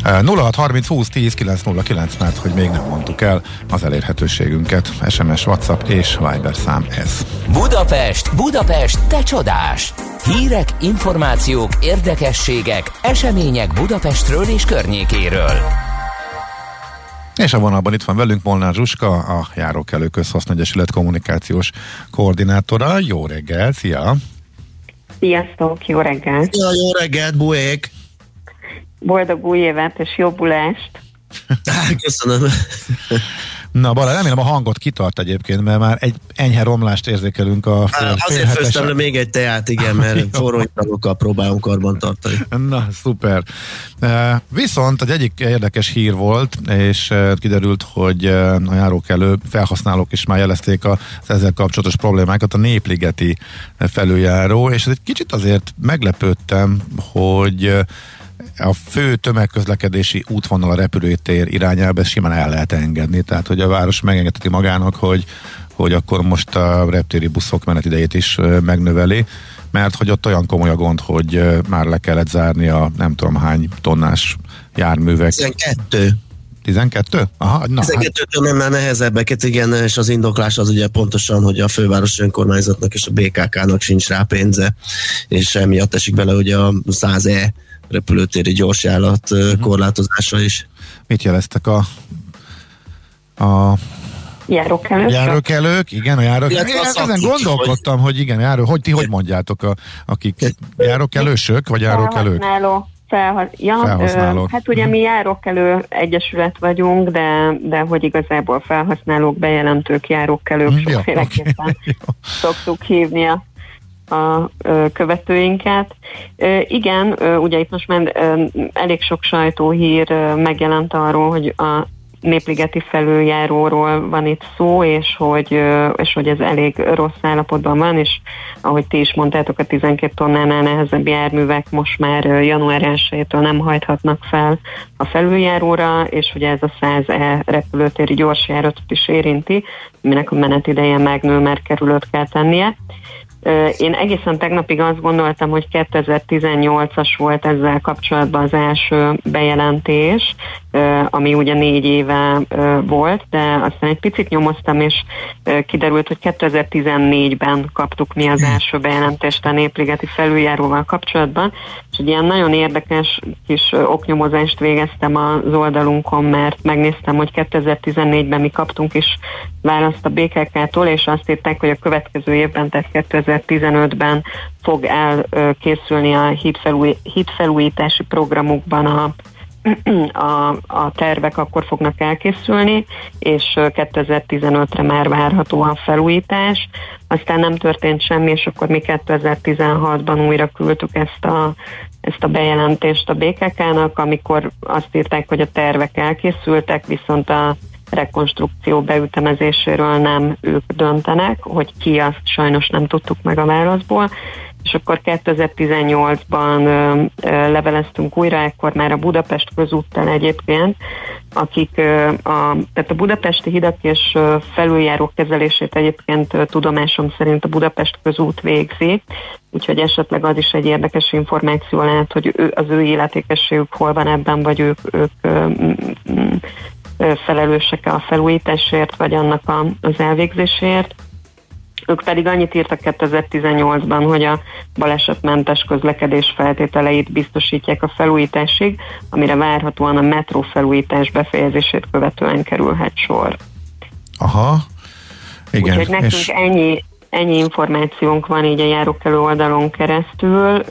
0630 20 10 909, mert hogy még nem mondtuk el az elérhetőségünket. SMS, WhatsApp és Viber szám ez. Budapest, Budapest, te csodás! Hírek, információk, érdekességek, események Budapestről és környékéről. És a vonalban itt van velünk Molnár Zsuska, a Járókelő Közhasznegyesület kommunikációs koordinátora. Jó reggel, szia! Sziasztok, jó reggelt! Ja, jó reggelt, buék! Boldog új évet és jobbulást! Köszönöm! Na, Bala, remélem a hangot kitart egyébként, mert már egy enyhe romlást érzékelünk a fél, Azért főztem le még egy teát, igen, mert forró italokkal próbálom karban tartani. Na, szuper. Viszont egy egyik érdekes hír volt, és kiderült, hogy a járókelő felhasználók is már jelezték az ezzel kapcsolatos problémákat, a Népligeti felüljáró, és ez egy kicsit azért meglepődtem, hogy a fő tömegközlekedési útvonal a repülőtér irányába simán el lehet engedni. Tehát, hogy a város megengedheti magának, hogy, hogy akkor most a reptéri buszok menetidejét is megnöveli, mert hogy ott olyan komoly a gond, hogy már le kellett zárni a nem tudom hány tonnás járművek. 12. 12? Aha, na, 12 hát. nem már nehezebbeket, igen, és az indoklás az ugye pontosan, hogy a főváros önkormányzatnak és a BKK-nak sincs rá pénze, és emiatt esik bele ugye a 100E repülőtéri gyorsjárat uh-huh. korlátozása is. Mit jeleztek a, a Járókelők. Járókelők, igen, a járókelők. Én ezen gondolkodtam, hogy igen, járó, hogy ti hogy mondjátok, a, akik járókelősök, vagy járókelők? Felhasználó. Felha- ja, felhasználók. Ö, hát ugye mi járókelő egyesület vagyunk, de, de hogy igazából felhasználók, bejelentők, járókelők ja, sokféleképpen okay. szoktuk hívni a a követőinket. Igen, ugye itt most már elég sok sajtóhír megjelent arról, hogy a népligeti felüljáróról van itt szó, és hogy, és hogy ez elég rossz állapotban van, és ahogy ti is mondtátok, a 12 tonnánál nehezebb járművek most már január 1 nem hajthatnak fel a felüljáróra, és hogy ez a 100E repülőtéri gyorsjáratot is érinti, aminek a menetideje megnő, mert kerülőt kell tennie. Én egészen tegnapig azt gondoltam, hogy 2018-as volt ezzel kapcsolatban az első bejelentés, ami ugye négy éve volt, de aztán egy picit nyomoztam, és kiderült, hogy 2014-ben kaptuk mi az első bejelentést a Népligeti felüljáróval kapcsolatban, és egy ilyen nagyon érdekes kis oknyomozást végeztem az oldalunkon, mert megnéztem, hogy 2014-ben mi kaptunk is választ a BKK-tól, és azt írták, hogy a következő évben, tehát 2015-ben fog elkészülni a hitfelújítási programokban a a, a tervek akkor fognak elkészülni, és 2015-re már várható a felújítás. Aztán nem történt semmi, és akkor mi 2016-ban újra küldtük ezt a, ezt a bejelentést a BKK-nak, amikor azt írták, hogy a tervek elkészültek, viszont a rekonstrukció beütemezéséről nem ők döntenek, hogy ki azt sajnos nem tudtuk meg a válaszból, és akkor 2018-ban leveleztünk újra, ekkor már a Budapest közúttal egyébként, akik a, tehát a budapesti hidak és felüljárók kezelését egyébként tudomásom szerint a Budapest közút végzi, úgyhogy esetleg az is egy érdekes információ lehet, hogy ő, az ő életékességük hol van ebben, vagy ők, ők felelősek a felújításért, vagy annak a, az elvégzésért. Ők pedig annyit írtak 2018-ban, hogy a balesetmentes közlekedés feltételeit biztosítják a felújításig, amire várhatóan a metró felújítás befejezését követően kerülhet sor. Aha, igen. Úgyhogy nekünk és... ennyi, ennyi információnk van így a járókelő oldalon keresztül.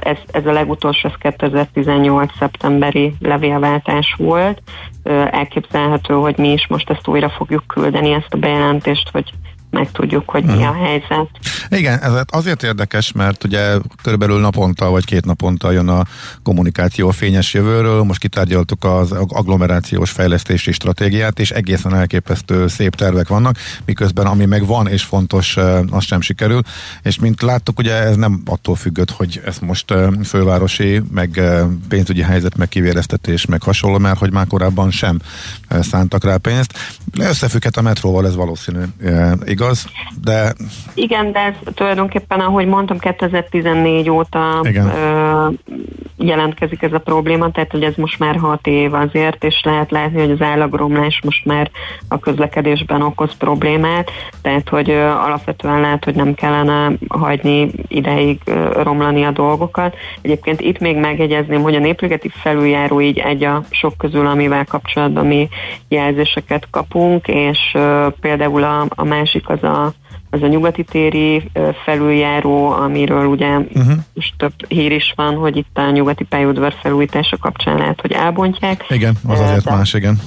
Ez, ez a legutolsó, ez 2018. szeptemberi levélváltás volt. Elképzelhető, hogy mi is most ezt újra fogjuk küldeni, ezt a bejelentést, hogy megtudjuk, hogy uh-huh. mi a mhm. helyzet. Igen, ez azért érdekes, mert ugye körülbelül naponta vagy két naponta jön a kommunikáció a fényes jövőről, most kitárgyaltuk az agglomerációs fejlesztési stratégiát, és egészen elképesztő szép tervek vannak, miközben ami meg van és fontos, az sem sikerül, és mint láttuk, ugye ez nem attól függött, hogy ez most fővárosi, meg pénzügyi helyzet, meg kivéreztetés, meg hasonló, mert hogy már korábban sem szántak rá pénzt. Összefügghet a metróval, ez valószínű igaz, de... Igen, de ez tulajdonképpen, ahogy mondtam, 2014 óta Igen. Ö, jelentkezik ez a probléma, tehát hogy ez most már 6 év azért, és lehet látni, hogy az állagromlás most már a közlekedésben okoz problémát, tehát hogy ö, alapvetően lehet, hogy nem kellene hagyni ideig ö, romlani a dolgokat. Egyébként itt még megjegyezném, hogy a népligeti felüljáró így egy a sok közül, amivel kapcsolatban mi jelzéseket kapunk, és ö, például a, a másik az a az a nyugati téri felüljáró, amiről ugye uh-huh. most több hír is van, hogy itt a nyugati pályaudvar felújítása kapcsán lehet, hogy elbontják. Igen, az azért de, más, igen.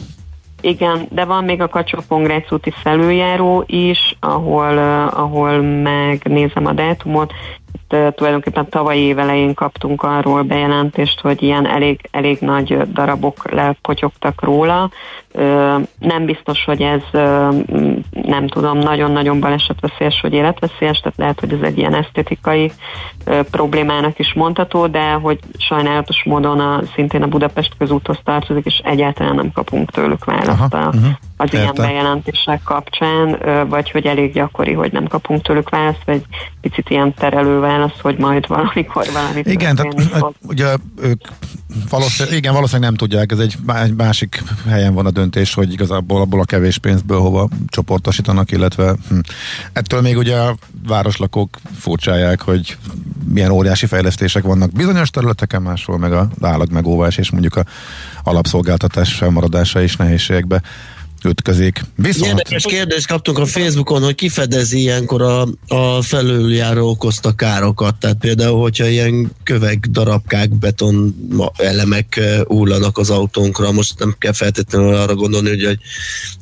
Igen, de van még a kacsó úti felüljáró is, ahol, ahol megnézem a dátumot, tulajdonképpen tavalyi évelején kaptunk arról bejelentést, hogy ilyen elég, elég nagy darabok lepotyogtak róla. Nem biztos, hogy ez nem tudom, nagyon-nagyon balesetveszélyes vagy életveszélyes, tehát lehet, hogy ez egy ilyen esztétikai problémának is mondható, de hogy sajnálatos módon a, szintén a Budapest közúthoz tartozik, és egyáltalán nem kapunk tőlük választ a, uh-huh. Az Érte. ilyen bejelentések kapcsán, vagy hogy elég gyakori, hogy nem kapunk tőlük választ, vagy picit ilyen terelő válasz, hogy majd valamikor valami Igen, tehát ugye ők valószínűleg, igen, valószínűleg nem tudják, ez egy másik helyen van a döntés, hogy igazából abból a kevés pénzből hova csoportosítanak, illetve hm, ettől még ugye a városlakók furcsálják, hogy milyen óriási fejlesztések vannak bizonyos területeken, máshol meg a megóvás és mondjuk a alapszolgáltatás felmaradása is nehézségekbe ütközik. Viszont... Érdekes kérdést kaptunk a Facebookon, hogy kifedezi ilyenkor a, a felüljáró okozta károkat. Tehát például, hogyha ilyen kövek, darabkák, beton elemek hullanak az autónkra, most nem kell feltétlenül arra gondolni, hogy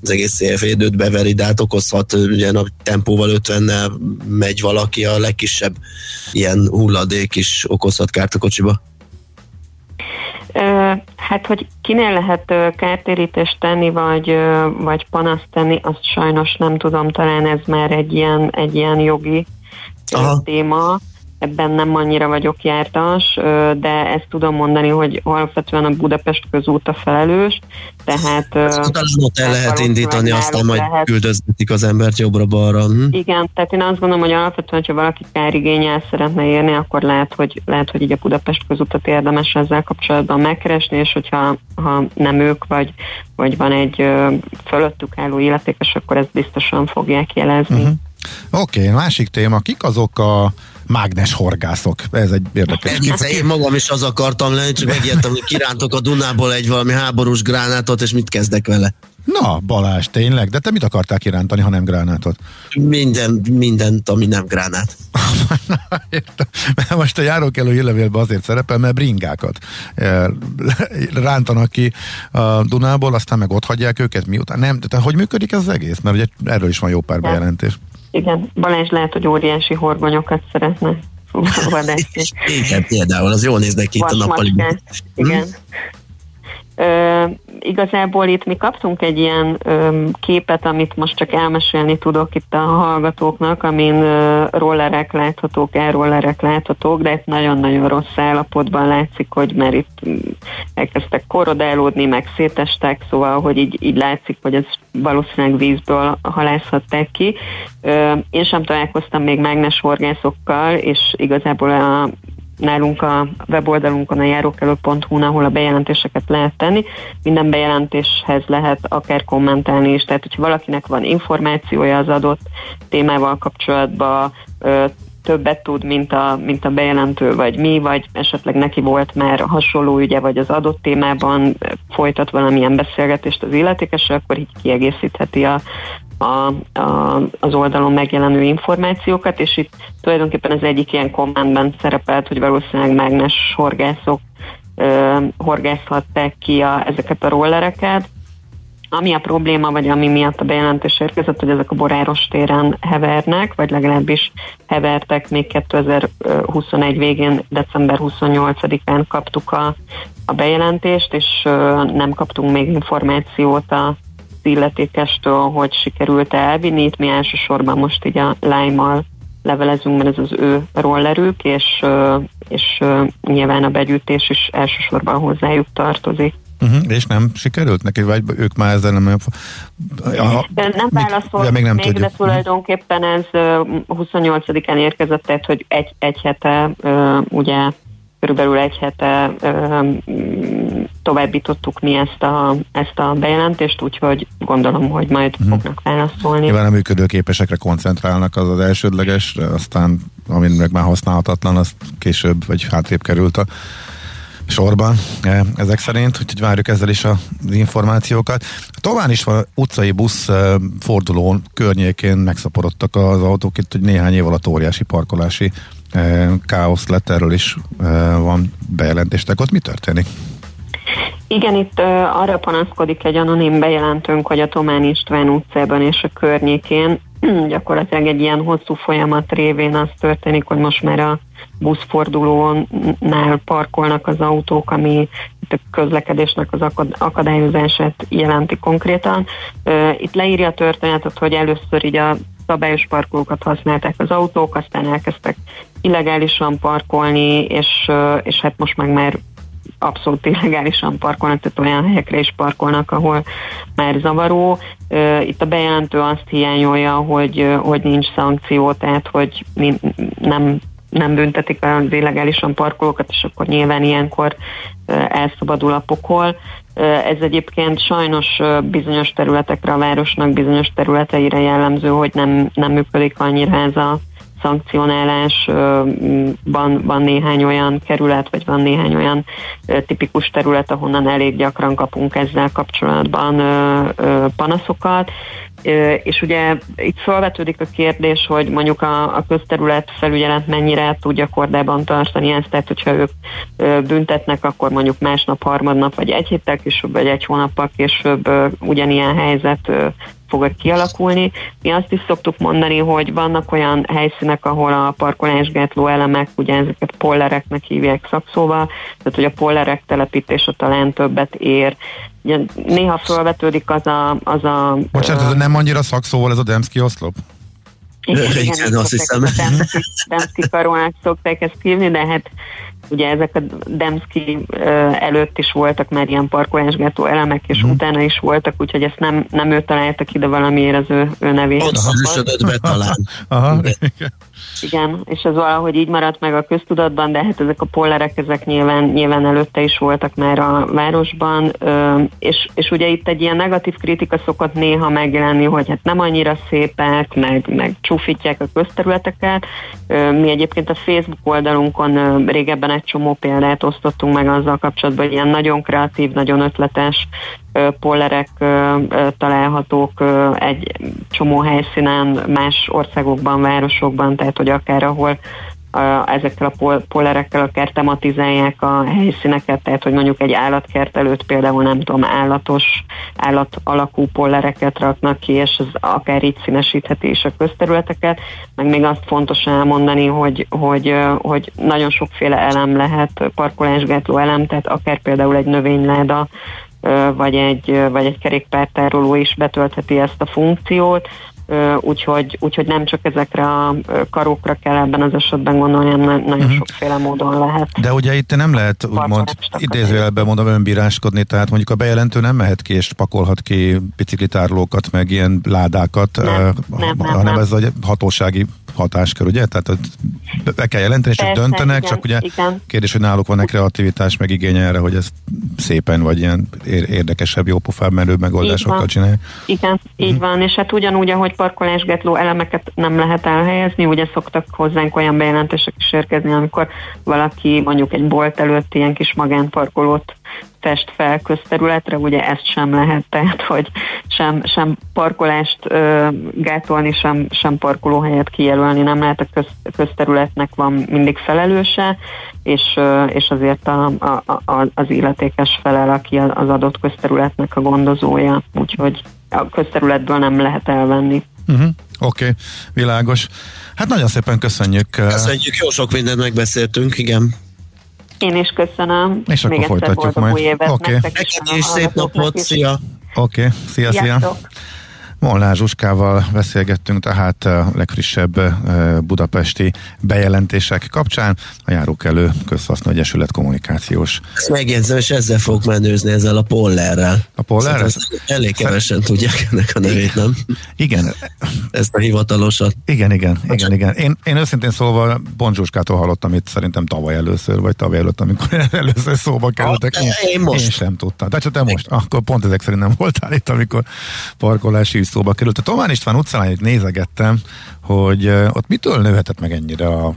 az egész szélvédőt beveri, de hát okozhat, ugye a tempóval 50-nel megy valaki, a legkisebb ilyen hulladék is okozhat kárt a kocsiba. Hát, hogy kinél lehet kártérítést tenni, vagy, vagy panaszt tenni, azt sajnos nem tudom, talán ez már egy ilyen, egy ilyen jogi Aha. téma ebben nem annyira vagyok jártas, de ezt tudom mondani, hogy alapvetően a Budapest a felelős, tehát... Talán ott el lehet indítani, aztán majd lehet. küldözgetik az embert jobbra-balra. Hm? Igen, tehát én azt gondolom, hogy alapvetően, ha valaki kárigényel szeretne érni, akkor lehet, hogy, lehet, hogy így a Budapest közútat érdemes ezzel kapcsolatban megkeresni, és hogyha ha nem ők, vagy, vagy van egy fölöttük álló illetékes, akkor ezt biztosan fogják jelezni. Uh-huh. Oké, okay, másik téma, kik azok a mágnes horgászok. Ez egy érdekes. Ez, én magam is az akartam lenni, csak megijedtem, hogy kirántok a Dunából egy valami háborús gránátot, és mit kezdek vele? Na, Balázs, tényleg? De te mit akartál kirántani, ha nem gránátot? Minden, mindent, ami nem gránát. Most a járókelő hírlevélben azért szerepel, mert bringákat eh, rántanak ki a Dunából, aztán meg ott hagyják őket miután. Nem, tehát hogy működik ez az egész? Mert ugye erről is van jó pár bejelentés. Igen, Balázs lehet, hogy óriási horgonyokat szeretne vadászni. Igen, például, az jól néz neki itt a nappaliban. Igen. Hm? Ö, igazából itt mi kaptunk egy ilyen ö, képet, amit most csak elmesélni tudok itt a hallgatóknak, amin ö, rollerek láthatók, elrollerek láthatók, de itt nagyon-nagyon rossz állapotban látszik, hogy mert itt elkezdtek korodálódni, meg szétestek, szóval, hogy így, így látszik, hogy ez valószínűleg vízből halászhatták ki. Ö, én sem találkoztam még mágnes horgászokkal, és igazából a nálunk a weboldalunkon a járókelő.hu-n, ahol a bejelentéseket lehet tenni. Minden bejelentéshez lehet akár kommentálni is, tehát hogyha valakinek van információja az adott témával kapcsolatban, többet tud, mint a, mint a bejelentő, vagy mi, vagy esetleg neki volt már hasonló ügye, vagy az adott témában folytat valamilyen beszélgetést az illetékesre, akkor így kiegészítheti a, a, a, az oldalon megjelenő információkat, és itt tulajdonképpen az egyik ilyen kommentben szerepelt, hogy valószínűleg mágnes horgászok ö, horgászhatták ki a, ezeket a rollereket, Ami a probléma, vagy ami miatt a bejelentés érkezett, hogy ezek a boráros téren hevernek, vagy legalábbis hevertek még 2021 végén, december 28-án kaptuk a, a bejelentést, és nem kaptunk még információt a illetékestől, hogy sikerült elvinni. Itt mi elsősorban most így a Lime-mal levelezünk, mert ez az ő rollerük, és, és nyilván a begyűjtés is elsősorban hozzájuk tartozik. Uh-huh, és nem sikerült neki, vagy ők már ezzel nem... A, nem válaszolt ja, még, nem még de tulajdonképpen ez 28-án érkezett, tehát hogy egy, egy hete ugye körülbelül egy hete továbbítottuk mi ezt a, ezt a bejelentést, úgyhogy gondolom, hogy majd uh-huh. fognak válaszolni. Nyilván a működőképesekre koncentrálnak, az az elsődleges, aztán amin meg már használhatatlan, az később vagy hátrébb került a sorban e, ezek szerint, úgyhogy várjuk ezzel is az információkat. Tovább is van utcai busz e, forduló környékén megszaporodtak az autók, itt hogy néhány év alatt óriási parkolási e, káosz lett, erről is van bejelentéstek. Ott mi történik? Igen, itt uh, arra panaszkodik egy anonim bejelentőnk, hogy a Tomán István utcában és a környékén gyakorlatilag egy ilyen hosszú folyamat révén az történik, hogy most már a buszfordulónál parkolnak az autók, ami a közlekedésnek az akadályozását jelenti konkrétan. Itt leírja a történetet, hogy először így a szabályos parkolókat használták az autók, aztán elkezdtek illegálisan parkolni, és, és hát most meg már abszolút illegálisan parkolnak, tehát olyan helyekre is parkolnak, ahol már zavaró. Itt a bejelentő azt hiányolja, hogy, hogy nincs szankció, tehát hogy nem nem büntetik az illegálisan parkolókat, és akkor nyilván ilyenkor elszabadul a pokol. Ez egyébként sajnos bizonyos területekre a városnak, bizonyos területeire jellemző, hogy nem, nem működik annyira ez a szankcionálás, van, van néhány olyan kerület, vagy van néhány olyan tipikus terület, ahonnan elég gyakran kapunk ezzel kapcsolatban panaszokat. És ugye itt felvetődik a kérdés, hogy mondjuk a, a közterület felügyelet mennyire tudja kordában tartani ezt, tehát hogyha ők büntetnek, akkor mondjuk másnap, harmadnap, vagy egy héttel később, vagy egy hónappal később ugyanilyen helyzet fog kialakulni. Mi azt is szoktuk mondani, hogy vannak olyan helyszínek, ahol a parkolásgátló elemek, ugye ezeket pollereknek hívják szakszóval, tehát hogy a pollerek telepítése talán többet ér. Ugye néha felvetődik az a... Az a Bocsánat, ez nem annyira szakszóval ez a Demszki oszlop? Igen, igen, igen azt hiszem. Demszki karónak szokták ezt hívni, de hát ugye ezek a Demszki előtt is voltak már ilyen parkolásgátó elemek, és mm. utána is voltak, úgyhogy ezt nem, nem ő találta ki, de valamiért az ő, ő nevét. Ott talán. Aha. Igen, és ez valahogy így maradt meg a köztudatban, de hát ezek a pollerek, ezek nyilván, nyilván előtte is voltak már a városban, és, és ugye itt egy ilyen negatív kritika szokott néha megjelenni, hogy hát nem annyira szépek, meg, meg csúfítják a közterületeket. Mi egyébként a Facebook oldalunkon régebben egy csomó példát osztottunk meg azzal kapcsolatban, hogy ilyen nagyon kreatív, nagyon ötletes pollerek találhatók egy csomó helyszínen, más országokban, városokban, tehát hogy akár ahol ezekkel a pollerekkel akár tematizálják a helyszíneket, tehát hogy mondjuk egy állatkert előtt például nem tudom, állatos, állat alakú pollereket raknak ki, és ez akár így színesítheti is a közterületeket, meg még azt fontos elmondani, hogy, hogy, hogy nagyon sokféle elem lehet, parkolásgátló elem, tehát akár például egy növényláda, vagy egy, vagy egy kerékpártároló is betöltheti ezt a funkciót, úgyhogy, úgyhogy nem csak ezekre a karókra kell ebben az esetben gondolni, hanem nagyon uh-huh. sokféle módon lehet. De ugye itt nem lehet úgymond idézőjelben mondom önbíráskodni, tehát mondjuk a bejelentő nem mehet ki és pakolhat ki biciklitárlókat, meg ilyen ládákat, nem, uh, nem, hanem nem. ez a hatósági hatáskör, ugye? Tehát be kell jelenteni, és Persze, döntenek, igen, csak ugye igen. kérdés, hogy náluk van-e kreativitás, meg igény erre, hogy ezt szépen, vagy ilyen érdekesebb, jópofább, merőbb megoldásokkal csinálják. Igen, így uh-huh. van, és hát ugyanúgy, ahogy parkolásgátló elemeket nem lehet elhelyezni, ugye szoktak hozzánk olyan bejelentések is érkezni, amikor valaki mondjuk egy bolt előtt ilyen kis magánparkolót fest fel közterületre, ugye ezt sem lehet, tehát hogy sem, sem parkolást ö, gátolni, sem, sem parkolóhelyet kijelölni nem lehet, a köz, közterületnek van mindig felelőse, és, ö, és azért a, a, a, az illetékes felel, aki az adott közterületnek a gondozója, úgyhogy a közterületből nem lehet elvenni. Uh-huh. Oké, okay, világos. Hát nagyon szépen köszönjük. Köszönjük, jó sok mindent megbeszéltünk, igen. Én is köszönöm. És Még akkor folytatjuk majd. Oké. Okay. Nektek is szép napot, szia! Oké, okay. szia, szia! Molnár Zsuskával beszélgettünk tehát a legfrissebb budapesti bejelentések kapcsán a Járókelő Közhasznú Egyesület kommunikációs. Ezt megjegyzem, és ezzel fog menőzni ezzel a pollerrel. A pollerrel? Elég kevesen tudják ennek a nevét, nem? Igen. Ezt a hivatalosat. Igen, igen, igen, igen. Én, én őszintén szólva Bonzsuskától hallottam itt szerintem tavaly először, vagy tavaly előtt, amikor először szóba kerültek. Én, én most. Én sem tudtam. De csak te most. Akkor pont ezek szerint nem voltál itt, amikor parkolási szóba került. A Tomán István utcán nézegettem, hogy ott mitől nőhetett meg ennyire a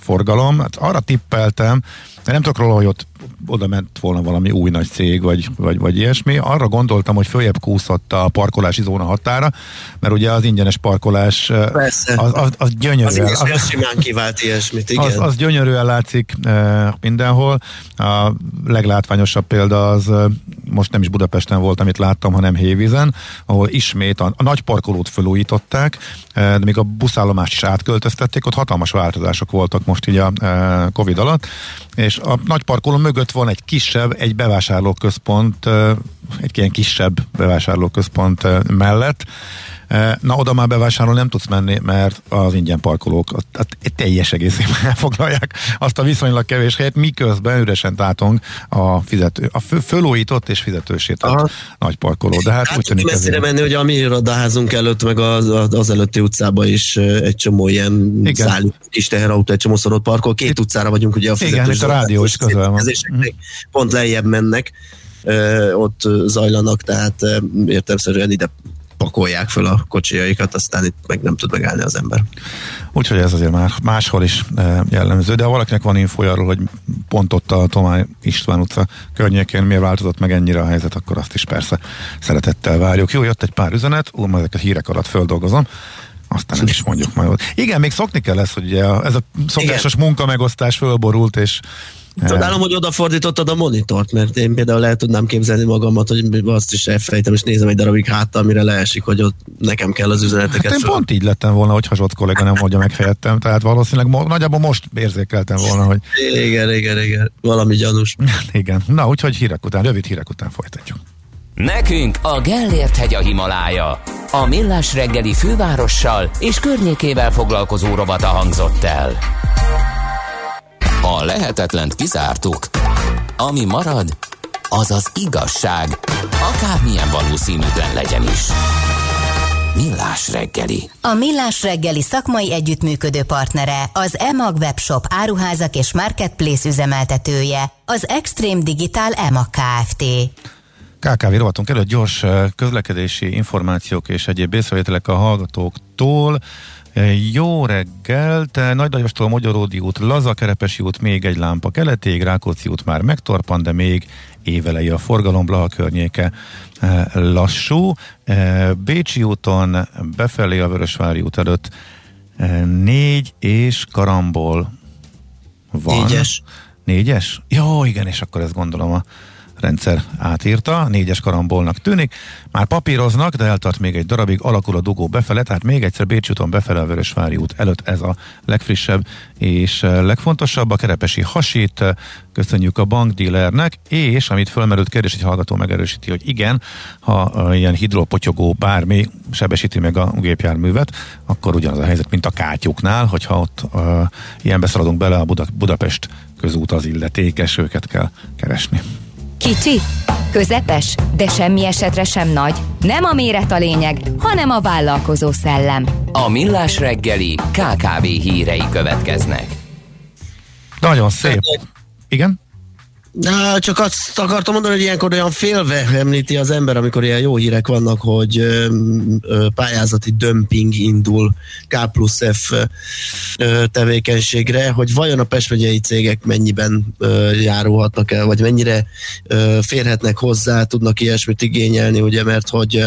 forgalom. Hát arra tippeltem, de nem tudok róla, hogy ott oda ment volna valami új nagy cég, vagy, vagy, vagy ilyesmi. Arra gondoltam, hogy följebb kúszott a parkolási zóna határa, mert ugye az ingyenes parkolás Persze. az, az, az gyönyörűen. Az, az, simán kivált ilyesmit, igen. Az, az gyönyörűen látszik e, mindenhol. A leglátványosabb példa az most nem is Budapesten volt, amit láttam, hanem Hévízen, ahol ismét a, a nagy parkolót felújították, e, de még a buszállomást is átköltöztették, ott hatalmas változások voltak most így a e, Covid alatt, és a nagy parkoló mögött van egy kisebb, egy bevásárlóközpont, egy ilyen kisebb bevásárlóközpont mellett, Na, oda már bevásárolni nem tudsz menni, mert az ingyen parkolók hát teljes egészében elfoglalják azt a viszonylag kevés helyet, miközben üresen tátong a, fizető, a fölújított és fizetősített nagy parkoló. De hát, hát úgy tűnik messzire menni, hogy a mi irodaházunk előtt, meg az, az előtti utcában is egy csomó ilyen Igen. szállít kis teherautó, egy csomó szorott parkol. Két utcára vagyunk ugye a fizetős. Igen, a rádió is közel van. Mhm. Pont lejjebb mennek ott zajlanak, tehát értelmszerűen ide pakolják fel a kocsijaikat, aztán itt meg nem tud megállni az ember. Úgyhogy ez azért már máshol is eh, jellemző, de ha valakinek van info arról, hogy pont ott a Tomály István utca környékén miért változott meg ennyire a helyzet, akkor azt is persze szeretettel várjuk. Jó, jött egy pár üzenet, úr, majd ezek a hírek alatt földolgozom aztán nem is mondjuk majd. Igen, még szokni kell lesz, hogy ez a szokásos munkamegosztás fölborult, és Csodálom, hogy odafordítottad a monitort, mert én például el tudnám képzelni magamat, hogy azt is elfelejtem, és nézem egy darabig háttal, amire leesik, hogy ott nekem kell az üzeneteket. Hát én pont így lettem volna, hogyha Zsolt kollega nem mondja meg helyettem, tehát valószínűleg mo- nagyjából most érzékeltem volna, hogy... Igen, igen, igen, valami gyanús. igen, na úgyhogy hírek után, rövid hírek után folytatjuk. Nekünk a Gellért hegy a Himalája. A Millás reggeli fővárossal és környékével foglalkozó robata hangzott el. A lehetetlent kizártuk. Ami marad, az az igazság, akármilyen valószínűtlen legyen is. Millás reggeli. A Millás reggeli szakmai együttműködő partnere, az EMAG webshop áruházak és marketplace üzemeltetője, az Extreme Digital EMAG Kft. KKV rovatunk előtt gyors közlekedési információk és egyéb észrevételek a hallgatóktól. Jó reggelt! Nagy Lajostól Magyaródi út, Laza Kerepesi út, még egy lámpa keletig, Rákóczi út már megtorpan, de még évelei a forgalom, Blaha környéke eh, lassú. Eh, Bécsi úton befelé a Vörösvári út előtt eh, négy és karambol van. Négyes? Négyes? Jó, igen, és akkor ezt gondolom a rendszer átírta, négyes karambolnak tűnik. Már papíroznak, de eltart még egy darabig, alakul a dugó befele, tehát még egyszer Bécs úton befele a Vörösvári út előtt ez a legfrissebb és legfontosabb. A kerepesi hasít, köszönjük a bankdílernek, és amit fölmerült kérdés, egy hallgató megerősíti, hogy igen, ha ilyen hidropotyogó bármi sebesíti meg a gépjárművet, akkor ugyanaz a helyzet, mint a kátyuknál, hogyha ott uh, ilyen beszaladunk bele a Buda- Budapest közút az illetékes, őket kell keresni. Kicsi, közepes, de semmi esetre sem nagy. Nem a méret a lényeg, hanem a vállalkozó szellem. A Millás reggeli KKV hírei következnek. Nagyon szép. Igen? Na, csak azt akartam mondani, hogy ilyenkor olyan félve említi az ember, amikor ilyen jó hírek vannak, hogy ö, ö, pályázati dömping indul K plusz F ö, tevékenységre, hogy vajon a Pest cégek mennyiben ö, járulhatnak el, vagy mennyire ö, férhetnek hozzá, tudnak ilyesmit igényelni, ugye, mert hogy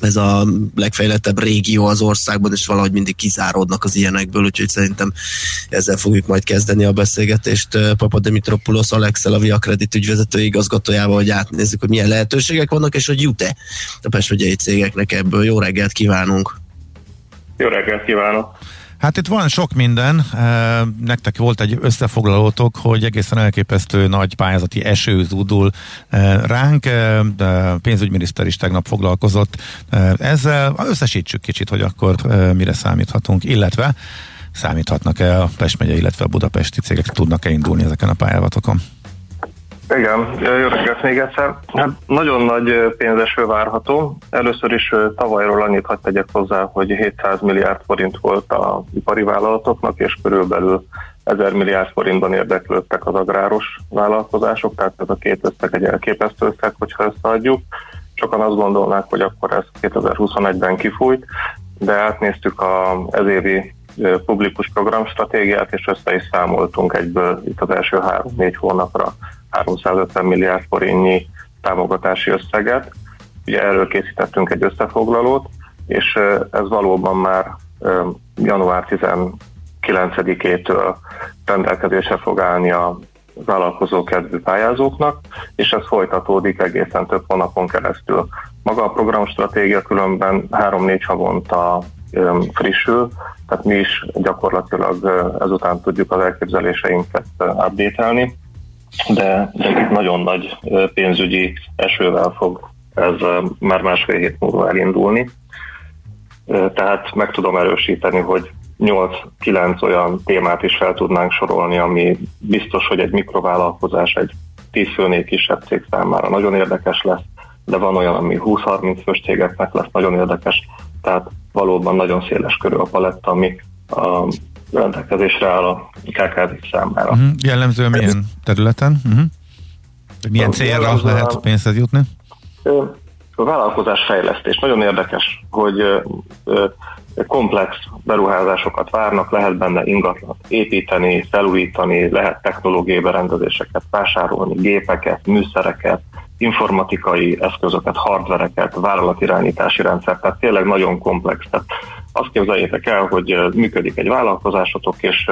ez a legfejlettebb régió az országban, és valahogy mindig kizáródnak az ilyenekből, úgyhogy szerintem ezzel fogjuk majd kezdeni a beszélgetést Papa Dimitropoulos Alexel, a Via Credit ügyvezető igazgatójával, hogy átnézzük, hogy milyen lehetőségek vannak, és hogy jut-e a Pest cégeknek ebből. Jó reggelt kívánunk! Jó reggelt kívánok! Hát itt van sok minden. Nektek volt egy összefoglalótok, hogy egészen elképesztő nagy pályázati eső zúdul ránk. A pénzügyminiszter is tegnap foglalkozott ezzel. Összesítsük kicsit, hogy akkor mire számíthatunk, illetve számíthatnak-e a Pest megye, illetve a budapesti cégek tudnak-e indulni ezeken a pályázatokon? Igen, jó reggelt még egyszer. Hát nagyon nagy pénzeső várható. Először is tavalyról annyit hagyd tegyek hozzá, hogy 700 milliárd forint volt a ipari vállalatoknak, és körülbelül 1000 milliárd forintban érdeklődtek az agráros vállalkozások, tehát ez a két összeg egy elképesztő összeg, hogyha összeadjuk. Sokan azt gondolnák, hogy akkor ez 2021-ben kifújt, de átnéztük a ezévi publikus programstratégiát, és össze is számoltunk egyből itt az első három-négy hónapra 350 milliárd forintnyi támogatási összeget. Ugye erről készítettünk egy összefoglalót, és ez valóban már január 19-től rendelkezésre fog állni a vállalkozó kedvű pályázóknak, és ez folytatódik egészen több hónapon keresztül. Maga a programstratégia különben 3-4 havonta frissül, tehát mi is gyakorlatilag ezután tudjuk az elképzeléseinket update de, de nagyon nagy pénzügyi esővel fog ez már másfél hét múlva elindulni. Tehát meg tudom erősíteni, hogy 8-9 olyan témát is fel tudnánk sorolni, ami biztos, hogy egy mikrovállalkozás, egy 10 főnél kisebb cég számára nagyon érdekes lesz, de van olyan, ami 20-30 fős cégeknek lesz nagyon érdekes, tehát valóban nagyon széles körű a paletta, ami a rendelkezésre áll a kkv számára. Uh-huh. Jellemzően milyen területen? Uh-huh. Milyen célra lehet pénzhez jutni? A vállalkozás fejlesztés. Nagyon érdekes, hogy komplex beruházásokat várnak, lehet benne ingatlan építeni, felújítani, lehet technológiai berendezéseket vásárolni, gépeket, műszereket, informatikai eszközöket, hardvereket, vállalatirányítási rendszert, tehát tényleg nagyon komplex. Tehát azt képzeljétek el, hogy működik egy vállalkozásotok, és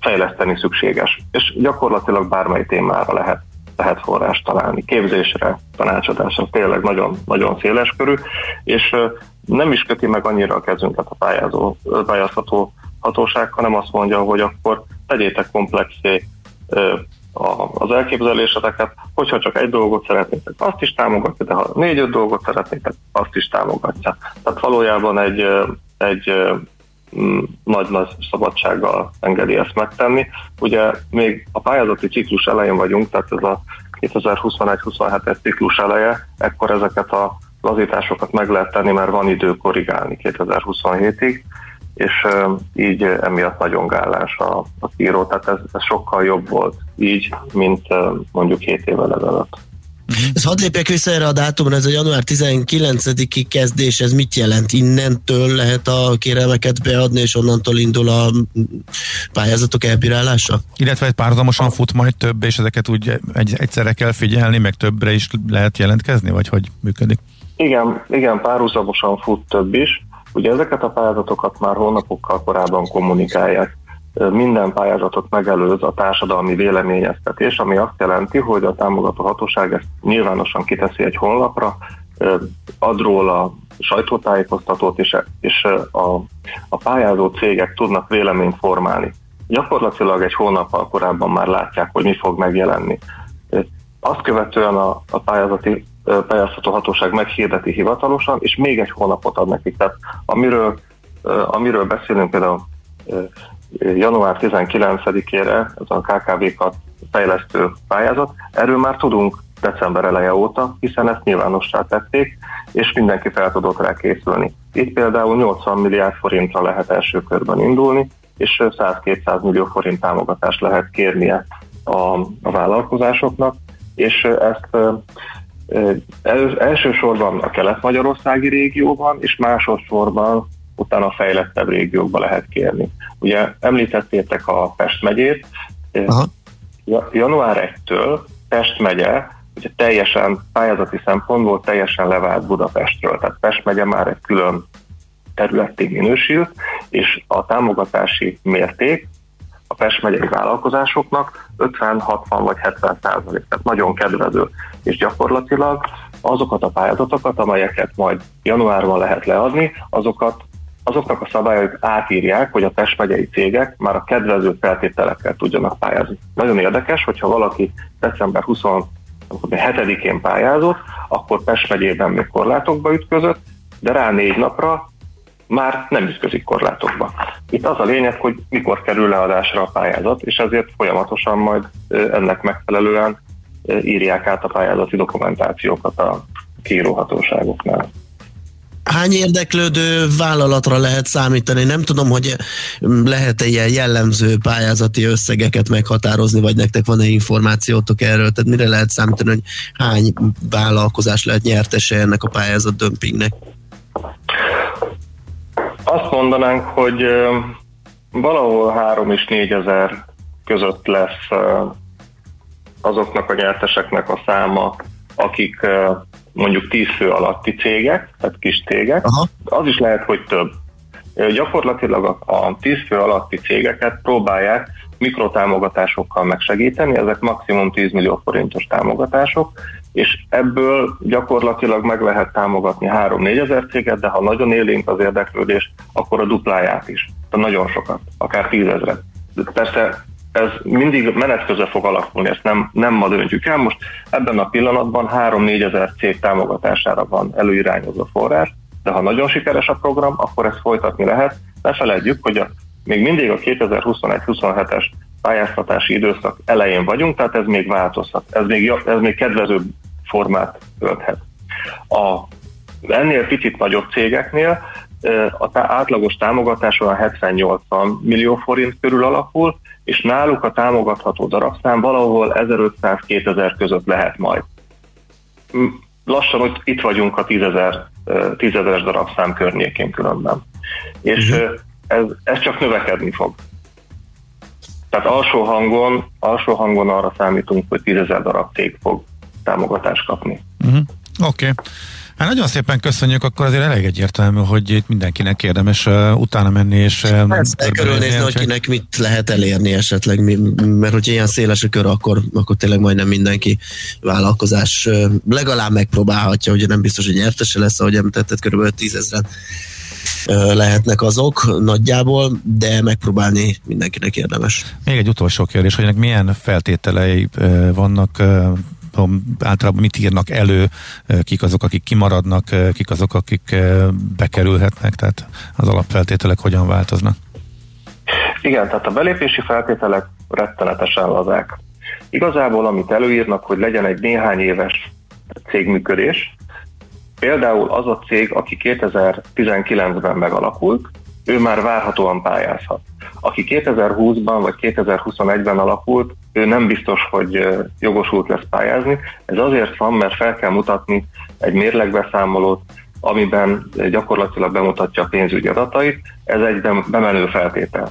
fejleszteni szükséges. És gyakorlatilag bármely témára lehet, lehet forrást találni. Képzésre, tanácsadásra, tényleg nagyon, nagyon széles körű, és nem is köti meg annyira a kezünket a pályázó, pályázható hatóság, hanem azt mondja, hogy akkor tegyétek komplexé az elképzeléseteket, hogyha csak egy dolgot szeretnétek, azt is támogatja, de ha négy-öt dolgot szeretnétek, azt is támogatja. Tehát valójában egy, egy nagy-nagy szabadsággal engedi ezt megtenni. Ugye még a pályázati ciklus elején vagyunk, tehát ez a 2021-27-es ciklus eleje, ekkor ezeket a lazításokat meg lehet tenni, mert van idő korrigálni 2027-ig, és így emiatt nagyon gálás a, a író, tehát ez, ez sokkal jobb volt így, mint mondjuk 7 évvel ezelőtt. Uh-huh. Ez hadd lépjek vissza erre a dátumra, ez a január 19-i kezdés, ez mit jelent? Innentől lehet a kérelmeket beadni, és onnantól indul a pályázatok elbírálása? Illetve egy párhuzamosan fut majd több, és ezeket úgy egy, egyszerre kell figyelni, meg többre is lehet jelentkezni, vagy hogy működik? Igen, igen, párhuzamosan fut több is. Ugye ezeket a pályázatokat már hónapokkal korábban kommunikálják. Minden pályázatot megelőz a társadalmi véleményeztetés, ami azt jelenti, hogy a támogató hatóság ezt nyilvánosan kiteszi egy honlapra, ad róla sajtótájékoztatót, és, és a, a pályázó cégek tudnak véleményt formálni. Gyakorlatilag egy hónappal korábban már látják, hogy mi fog megjelenni. Azt követően a, a pályázati pályáztató hatóság meghirdeti hivatalosan, és még egy hónapot ad nekik. Tehát amiről, amiről beszélünk például január 19-ére, ez a KKV-kat fejlesztő pályázat, erről már tudunk december eleje óta, hiszen ezt nyilvánossá tették, és mindenki fel tudott rá készülni. Itt például 80 milliárd forintra lehet első körben indulni, és 100-200 millió forint támogatást lehet kérnie a, a vállalkozásoknak, és ezt el, elsősorban a kelet-magyarországi régióban, és másodszorban utána a fejlettebb régiókba lehet kérni. Ugye említettétek a Pest megyét, Aha. január 1-től Pest megye ugye teljesen pályázati szempontból teljesen levált Budapestről, tehát Pest megye már egy külön területig minősült, és a támogatási mérték a Pest megyei vállalkozásoknak 50, 60 vagy 70 százalék, tehát nagyon kedvező, és gyakorlatilag azokat a pályázatokat, amelyeket majd januárban lehet leadni, azokat azoknak a szabályok átírják, hogy a Pest megyei cégek már a kedvező feltételekkel tudjanak pályázni. Nagyon érdekes, hogyha valaki december 27-én pályázott, akkor Pest megyében még korlátokba ütközött, de rá négy napra már nem ütközik korlátokba. Itt az a lényeg, hogy mikor kerül leadásra a pályázat, és ezért folyamatosan majd ennek megfelelően írják át a pályázati dokumentációkat a kiíróhatóságoknál. Hány érdeklődő vállalatra lehet számítani? Nem tudom, hogy lehet-e ilyen jellemző pályázati összegeket meghatározni, vagy nektek van-e információtok erről? Tehát mire lehet számítani, hogy hány vállalkozás lehet nyertese ennek a pályázat dömpingnek? Azt mondanánk, hogy valahol 3 és 4 ezer között lesz azoknak a nyerteseknek a száma, akik mondjuk 10 fő alatti cégek, tehát kis cégek, Aha. az is lehet, hogy több. Gyakorlatilag a 10 fő alatti cégeket próbálják mikrotámogatásokkal megsegíteni, ezek maximum 10 millió forintos támogatások, és ebből gyakorlatilag meg lehet támogatni 3-4 ezer céget, de ha nagyon élénk az érdeklődés, akkor a dupláját is. Tehát nagyon sokat, akár tízezret. Persze ez mindig menet közben fog alakulni, ezt nem, nem ma döntjük el. Most ebben a pillanatban 3-4 ezer cég támogatására van előirányozó forrás, de ha nagyon sikeres a program, akkor ezt folytatni lehet. Ne feledjük, hogy a, még mindig a 2021-27-es pályáztatási időszak elején vagyunk, tehát ez még változhat, ez még, ez még kedvezőbb formát ölthet. A ennél picit nagyobb cégeknél a átlagos támogatás olyan 70-80 millió forint körül alakul, és náluk a támogatható darabszám valahol 1500-2000 között lehet majd. Lassan hogy itt vagyunk a 10.000 10 darabszám környékén különben. És uh-huh. ez, ez csak növekedni fog. Tehát alsó hangon, alsó hangon arra számítunk, hogy 10.000 darab cég fog támogatást kapni. Uh-huh. Oké. Okay. Hát nagyon szépen köszönjük, akkor azért elég egyértelmű, hogy itt mindenkinek érdemes uh, utána menni, és uh, Persze, körülnézni, hogy kinek mit lehet elérni esetleg, mert hogy ilyen széles a kör, akkor, akkor tényleg majdnem mindenki vállalkozás uh, legalább megpróbálhatja, ugye nem biztos, hogy nyertese lesz, ahogy említetted, körülbelül tízezren lehetnek azok nagyjából, de megpróbálni mindenkinek érdemes. Még egy utolsó kérdés, hogy ennek milyen feltételei vannak általában mit írnak elő, kik azok, akik kimaradnak, kik azok, akik bekerülhetnek, tehát az alapfeltételek hogyan változnak? Igen, tehát a belépési feltételek rettenetesen lazák. Igazából, amit előírnak, hogy legyen egy néhány éves cégműködés, például az a cég, aki 2019-ben megalakult, ő már várhatóan pályázhat. Aki 2020-ban vagy 2021-ben alakult, ő nem biztos, hogy jogosult lesz pályázni. Ez azért van, mert fel kell mutatni egy mérlegbeszámolót, amiben gyakorlatilag bemutatja a pénzügyi adatait, ez egy bemenő feltétel.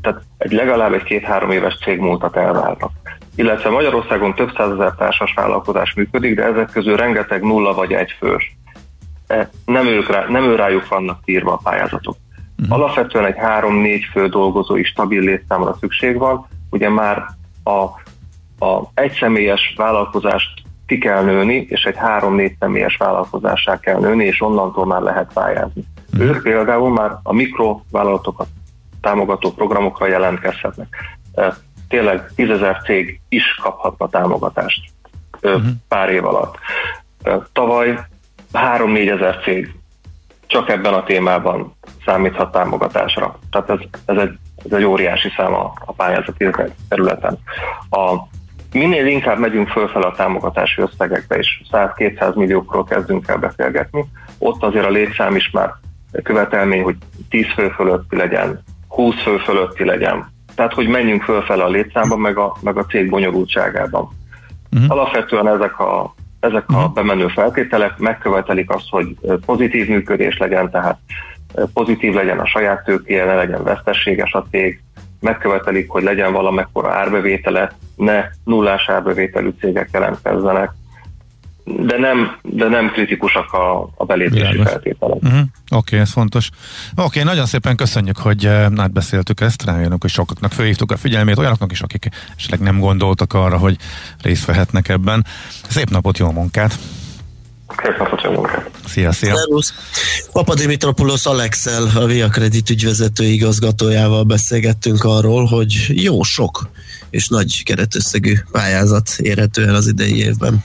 Tehát egy legalább egy két-három éves cég múltat elváltak. Illetve Magyarországon több százezer társas vállalkozás működik, de ezek közül rengeteg nulla vagy egy fős. E, nem, ők rá, nem ő rájuk vannak írva a pályázatok. Uh-huh. Alapvetően egy három-négy fő dolgozói stabil létszámra szükség van, ugye már a, a egyszemélyes vállalkozást ki kell nőni, és egy három-négy személyes vállalkozássá kell nőni, és onnantól már lehet pályázni. Uh-huh. Ők például már a mikrovállalatokat támogató programokra jelentkezhetnek. Tényleg tízezer cég is kaphatna támogatást uh-huh. pár év alatt. Tavaly 3-4 ezer cég csak ebben a témában számíthat támogatásra. Tehát ez, ez, egy, ez egy óriási szám a, a pályázati területen. A, minél inkább megyünk fölfel a támogatási összegekbe, és 100-200 milliókról kezdünk el beszélgetni, ott azért a létszám is már követelmény, hogy 10 fő fölötti legyen, 20 fő fölötti legyen. tehát hogy menjünk fölfele a létszámban, meg a, meg a cég bonyolultságában. Uh-huh. Alapvetően ezek a, ezek a mhm. bemenő feltételek megkövetelik azt, hogy pozitív működés legyen, tehát pozitív legyen a saját tőkéje, ne legyen vesztességes a cég, megkövetelik, hogy legyen valamekkora árbevétele, ne nullás árbevételű cégek jelentkezzenek, de nem, de nem kritikusak a, a belépési feltételek. Uh-huh. Oké, okay, ez fontos. Oké, okay, nagyon szépen köszönjük, hogy uh, átbeszéltük ezt, rájönök, hogy sokaknak fölhívtuk a figyelmét, olyanoknak is, akik esetleg nem gondoltak arra, hogy részt vehetnek ebben. Szép napot, jó munkát! Szép napot, jó munkát! Szia, szia! Szervusz! Papa Dimitropoulos Alexel, a Via Credit ügyvezető igazgatójával beszélgettünk arról, hogy jó sok és nagy keretösszegű pályázat érhető el az idei évben.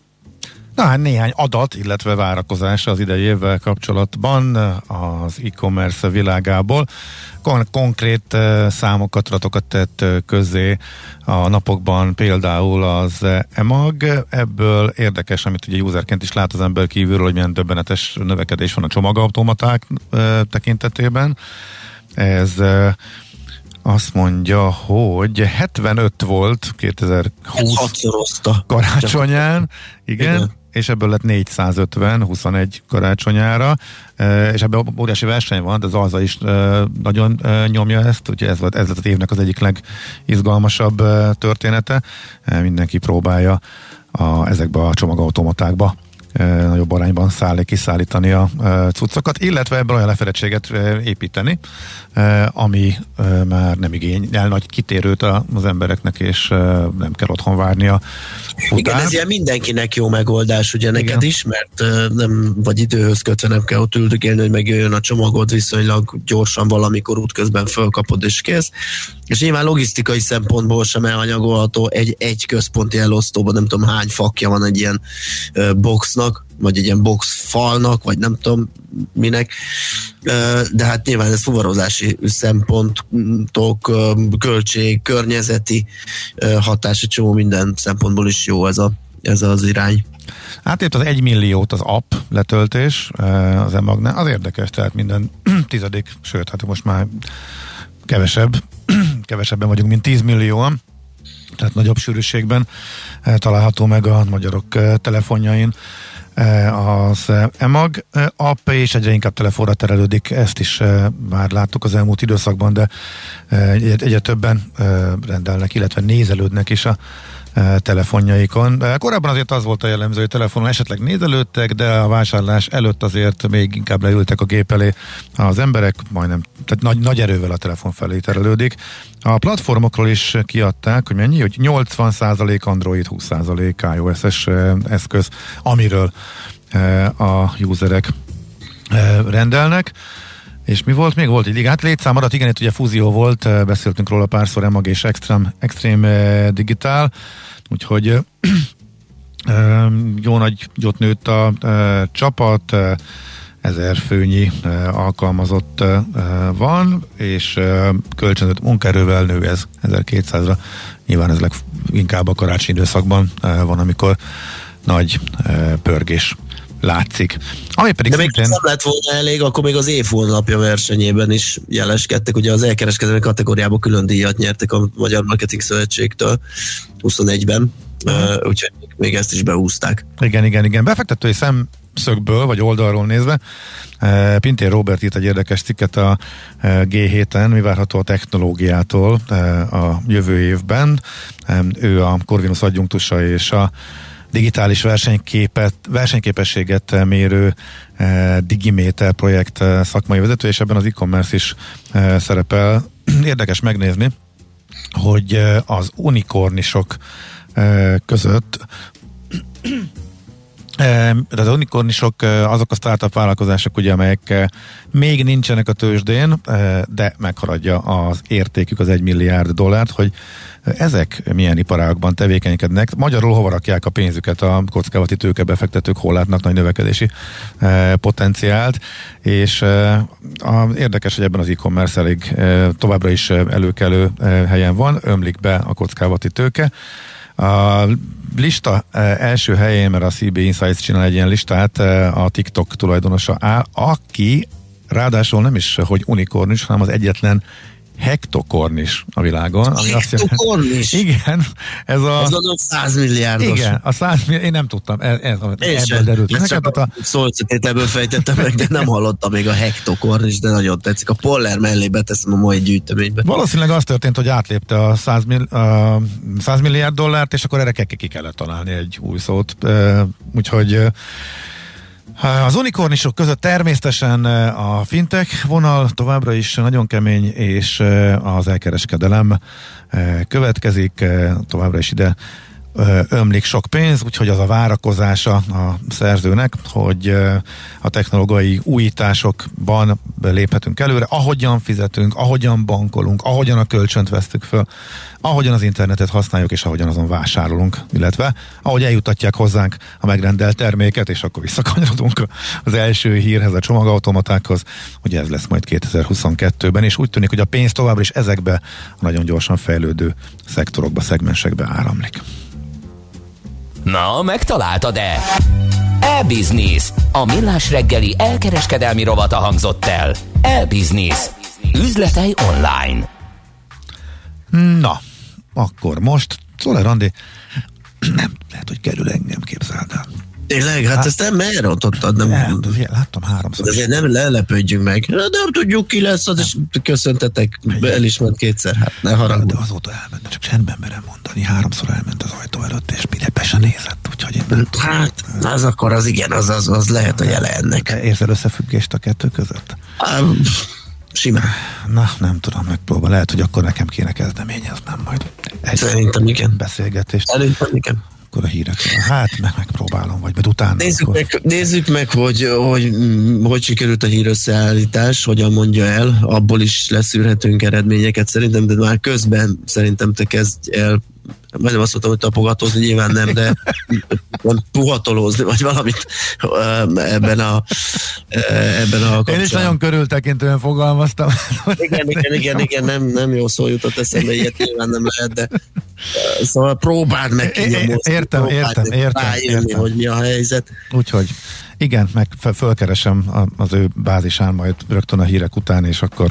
Na hát néhány adat, illetve várakozás az idei évvel kapcsolatban az e-commerce világából. Kon- konkrét uh, számokat, ratokat tett uh, közé a napokban például az EMAG. Ebből érdekes, amit ugye userként is lát az ember kívülről, hogy milyen döbbenetes növekedés van a csomagautomaták tekintetében. Ez azt mondja, hogy 75 volt 2020 karácsonyán, igen, igen és ebből lett 450, 21 karácsonyára, és ebben óriási verseny van, de az Alza is nagyon nyomja ezt, úgyhogy ez, volt, ez lett az évnek az egyik legizgalmasabb története. Mindenki próbálja a, ezekbe a csomagautomatákba nagyobb arányban szállni, kiszállítani a cuccokat, illetve ebből olyan lefedettséget építeni, ami már nem igényel nagy kitérőt az embereknek, és nem kell otthon várnia. Után. Igen, ez ilyen mindenkinek jó megoldás, ugye neked Igen. is, mert nem vagy időhöz kötve nem kell ott üldögélni, hogy megjöjjön a csomagod viszonylag gyorsan valamikor útközben fölkapod és kész. És nyilván logisztikai szempontból sem elhanyagolható egy, egy központi elosztóban, nem tudom hány fakja van egy ilyen boxnak, vagy egy ilyen box falnak, vagy nem tudom minek, de hát nyilván ez fuvarozási szempontok, költség, környezeti hatás, egy csomó minden szempontból is jó ez, a, ez az irány. Átért az egy milliót az app letöltés az emagnál, az érdekes, tehát minden tizedik, sőt, hát most már kevesebb, kevesebben vagyunk, mint 10 millióan, tehát nagyobb sűrűségben található meg a magyarok telefonjain az EMAG app, és egyre inkább telefonra terelődik, ezt is már láttuk az elmúlt időszakban, de egyre többen rendelnek, illetve nézelődnek is a telefonjaikon. Korábban azért az volt a jellemző, hogy telefonon esetleg nézelődtek, de a vásárlás előtt azért még inkább leültek a gép elé az emberek, majdnem, tehát nagy, nagy erővel a telefon felé terelődik. A platformokról is kiadták, hogy mennyi, hogy 80% Android, 20% iOS-es eszköz, amiről a userek rendelnek. És mi volt még? Volt egy hát létszámadat, igen, itt ugye fúzió volt, beszéltünk róla párszor, Emag és Extreme, Extreme Digital, úgyhogy jó nagy jót nőtt a csapat, ezer főnyi alkalmazott van, és kölcsönzött munkaerővel nő ez 1200-ra. Nyilván ez inkább a karácsony időszakban van, amikor nagy pörgés látszik. Ami pedig De szintén... még nem lett volna elég, akkor még az év hónapja versenyében is jeleskedtek. Ugye az elkereskedelmi kategóriában külön díjat nyertek a Magyar Marketing Szövetségtől 21-ben, uh-huh. uh, úgyhogy még ezt is behúzták. Igen, igen, igen. Befektetői szemszögből, vagy oldalról nézve, Pintér Robert írt egy érdekes cikket a G7-en, mi várható a technológiától a jövő évben. Ő a Corvinus adjunktusa és a digitális versenyképet, versenyképességet mérő eh, Digimeter projekt eh, szakmai vezető, és ebben az e-commerce is eh, szerepel. Érdekes megnézni, hogy az unikornisok eh, között az unikornisok azok a startup vállalkozások, ugye, amelyek még nincsenek a tőzsdén, de megharadja az értékük az egy milliárd dollárt, hogy ezek milyen iparágban tevékenykednek. Magyarul hova rakják a pénzüket a kockávati tőkebefektetők, hol látnak nagy növekedési potenciált, és érdekes, hogy ebben az e-commerce elég továbbra is előkelő helyen van, ömlik be a kockávati tőke. A lista első helyén, mert a CB Insights csinál egy ilyen listát, a TikTok tulajdonosa áll, aki ráadásul nem is, hogy unikornis, hanem az egyetlen hektokornis a világon. Ami azt jelenti, igen, ez a... Ez a 100 milliárdos. Igen, a 100 milliárd, én nem tudtam, ez, ez ebből derült. Ez csak a szócetételből fejtettem meg, de nem hallottam még a hektokornis, de nagyon tetszik. A Poller mellé beteszem a mai gyűjteménybe. Valószínűleg az történt, hogy átlépte a 100, mill, a 100 milliárd dollárt, és akkor erre ki kellett találni egy új szót. Úgyhogy az unikornisok között természetesen a fintech vonal továbbra is nagyon kemény, és az elkereskedelem következik, továbbra is ide ömlik sok pénz, úgyhogy az a várakozása a szerzőnek, hogy a technológiai újításokban léphetünk előre, ahogyan fizetünk, ahogyan bankolunk, ahogyan a kölcsönt vesztük föl, ahogyan az internetet használjuk, és ahogyan azon vásárolunk, illetve ahogy eljutatják hozzánk a megrendelt terméket, és akkor visszakanyarodunk az első hírhez, a csomagautomatákhoz, hogy ez lesz majd 2022-ben, és úgy tűnik, hogy a pénz továbbra is ezekbe a nagyon gyorsan fejlődő szektorokba, szegmensekbe áramlik. Na, megtaláltad-e? E-Business. A millás reggeli elkereskedelmi rovata hangzott el. E-Business. Üzletei online. Na, akkor most, Szoller Andi, nem lehet, hogy kerül engem, képzeld el. Tényleg? Hát, hát ezt nem elrontottad, nem? nem láttam háromszor. De nem lelepődjünk meg. Nem tudjuk ki lesz, az is köszöntetek, el is ment kétszer. Hát ne haragudj. De azóta elment, csak csendben merem mondani. Háromszor elment az ajtó előtt, és se nézett, úgyhogy én nem Hát, az akkor az igen, az, az, az lehet a jele ennek. Érzel összefüggést a kettő között? Um, simán. Na, nem tudom, megpróbál. Lehet, hogy akkor nekem kéne kezdeményeznem majd. Egy Szerintem igen. Beszélgetést. Szerintem igen akkor a hírek. Hát meg megpróbálom, vagy majd utána. Nézzük, akkor... meg, nézzük meg, hogy, hogy hogy sikerült a hírösszeállítás, hogyan mondja el, abból is leszűrhetünk eredményeket szerintem, de már közben szerintem te kezdj el majdnem azt mondtam, hogy tapogatózni, nyilván nem, de puhatolózni, vagy valamit ebben a, ebben a kapcsolatban. Én is nagyon körültekintően fogalmaztam. Igen, igen, igen, igen, nem, nem jó szó jutott eszembe, ilyet nyilván nem lehet, de szóval próbáld meg kinyomozni. Értem, értem, értem, értem. hogy mi a helyzet. Úgyhogy igen, meg fölkeresem az ő bázisán majd rögtön a hírek után, és akkor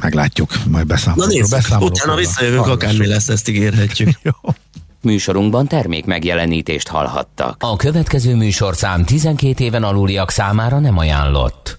meglátjuk, majd beszámolunk. Na nézzük, utána visszajövünk, akármi lesz, ezt ígérhetjük. Jó. Műsorunkban termék megjelenítést hallhattak. A következő műsorszám 12 éven aluliak számára nem ajánlott.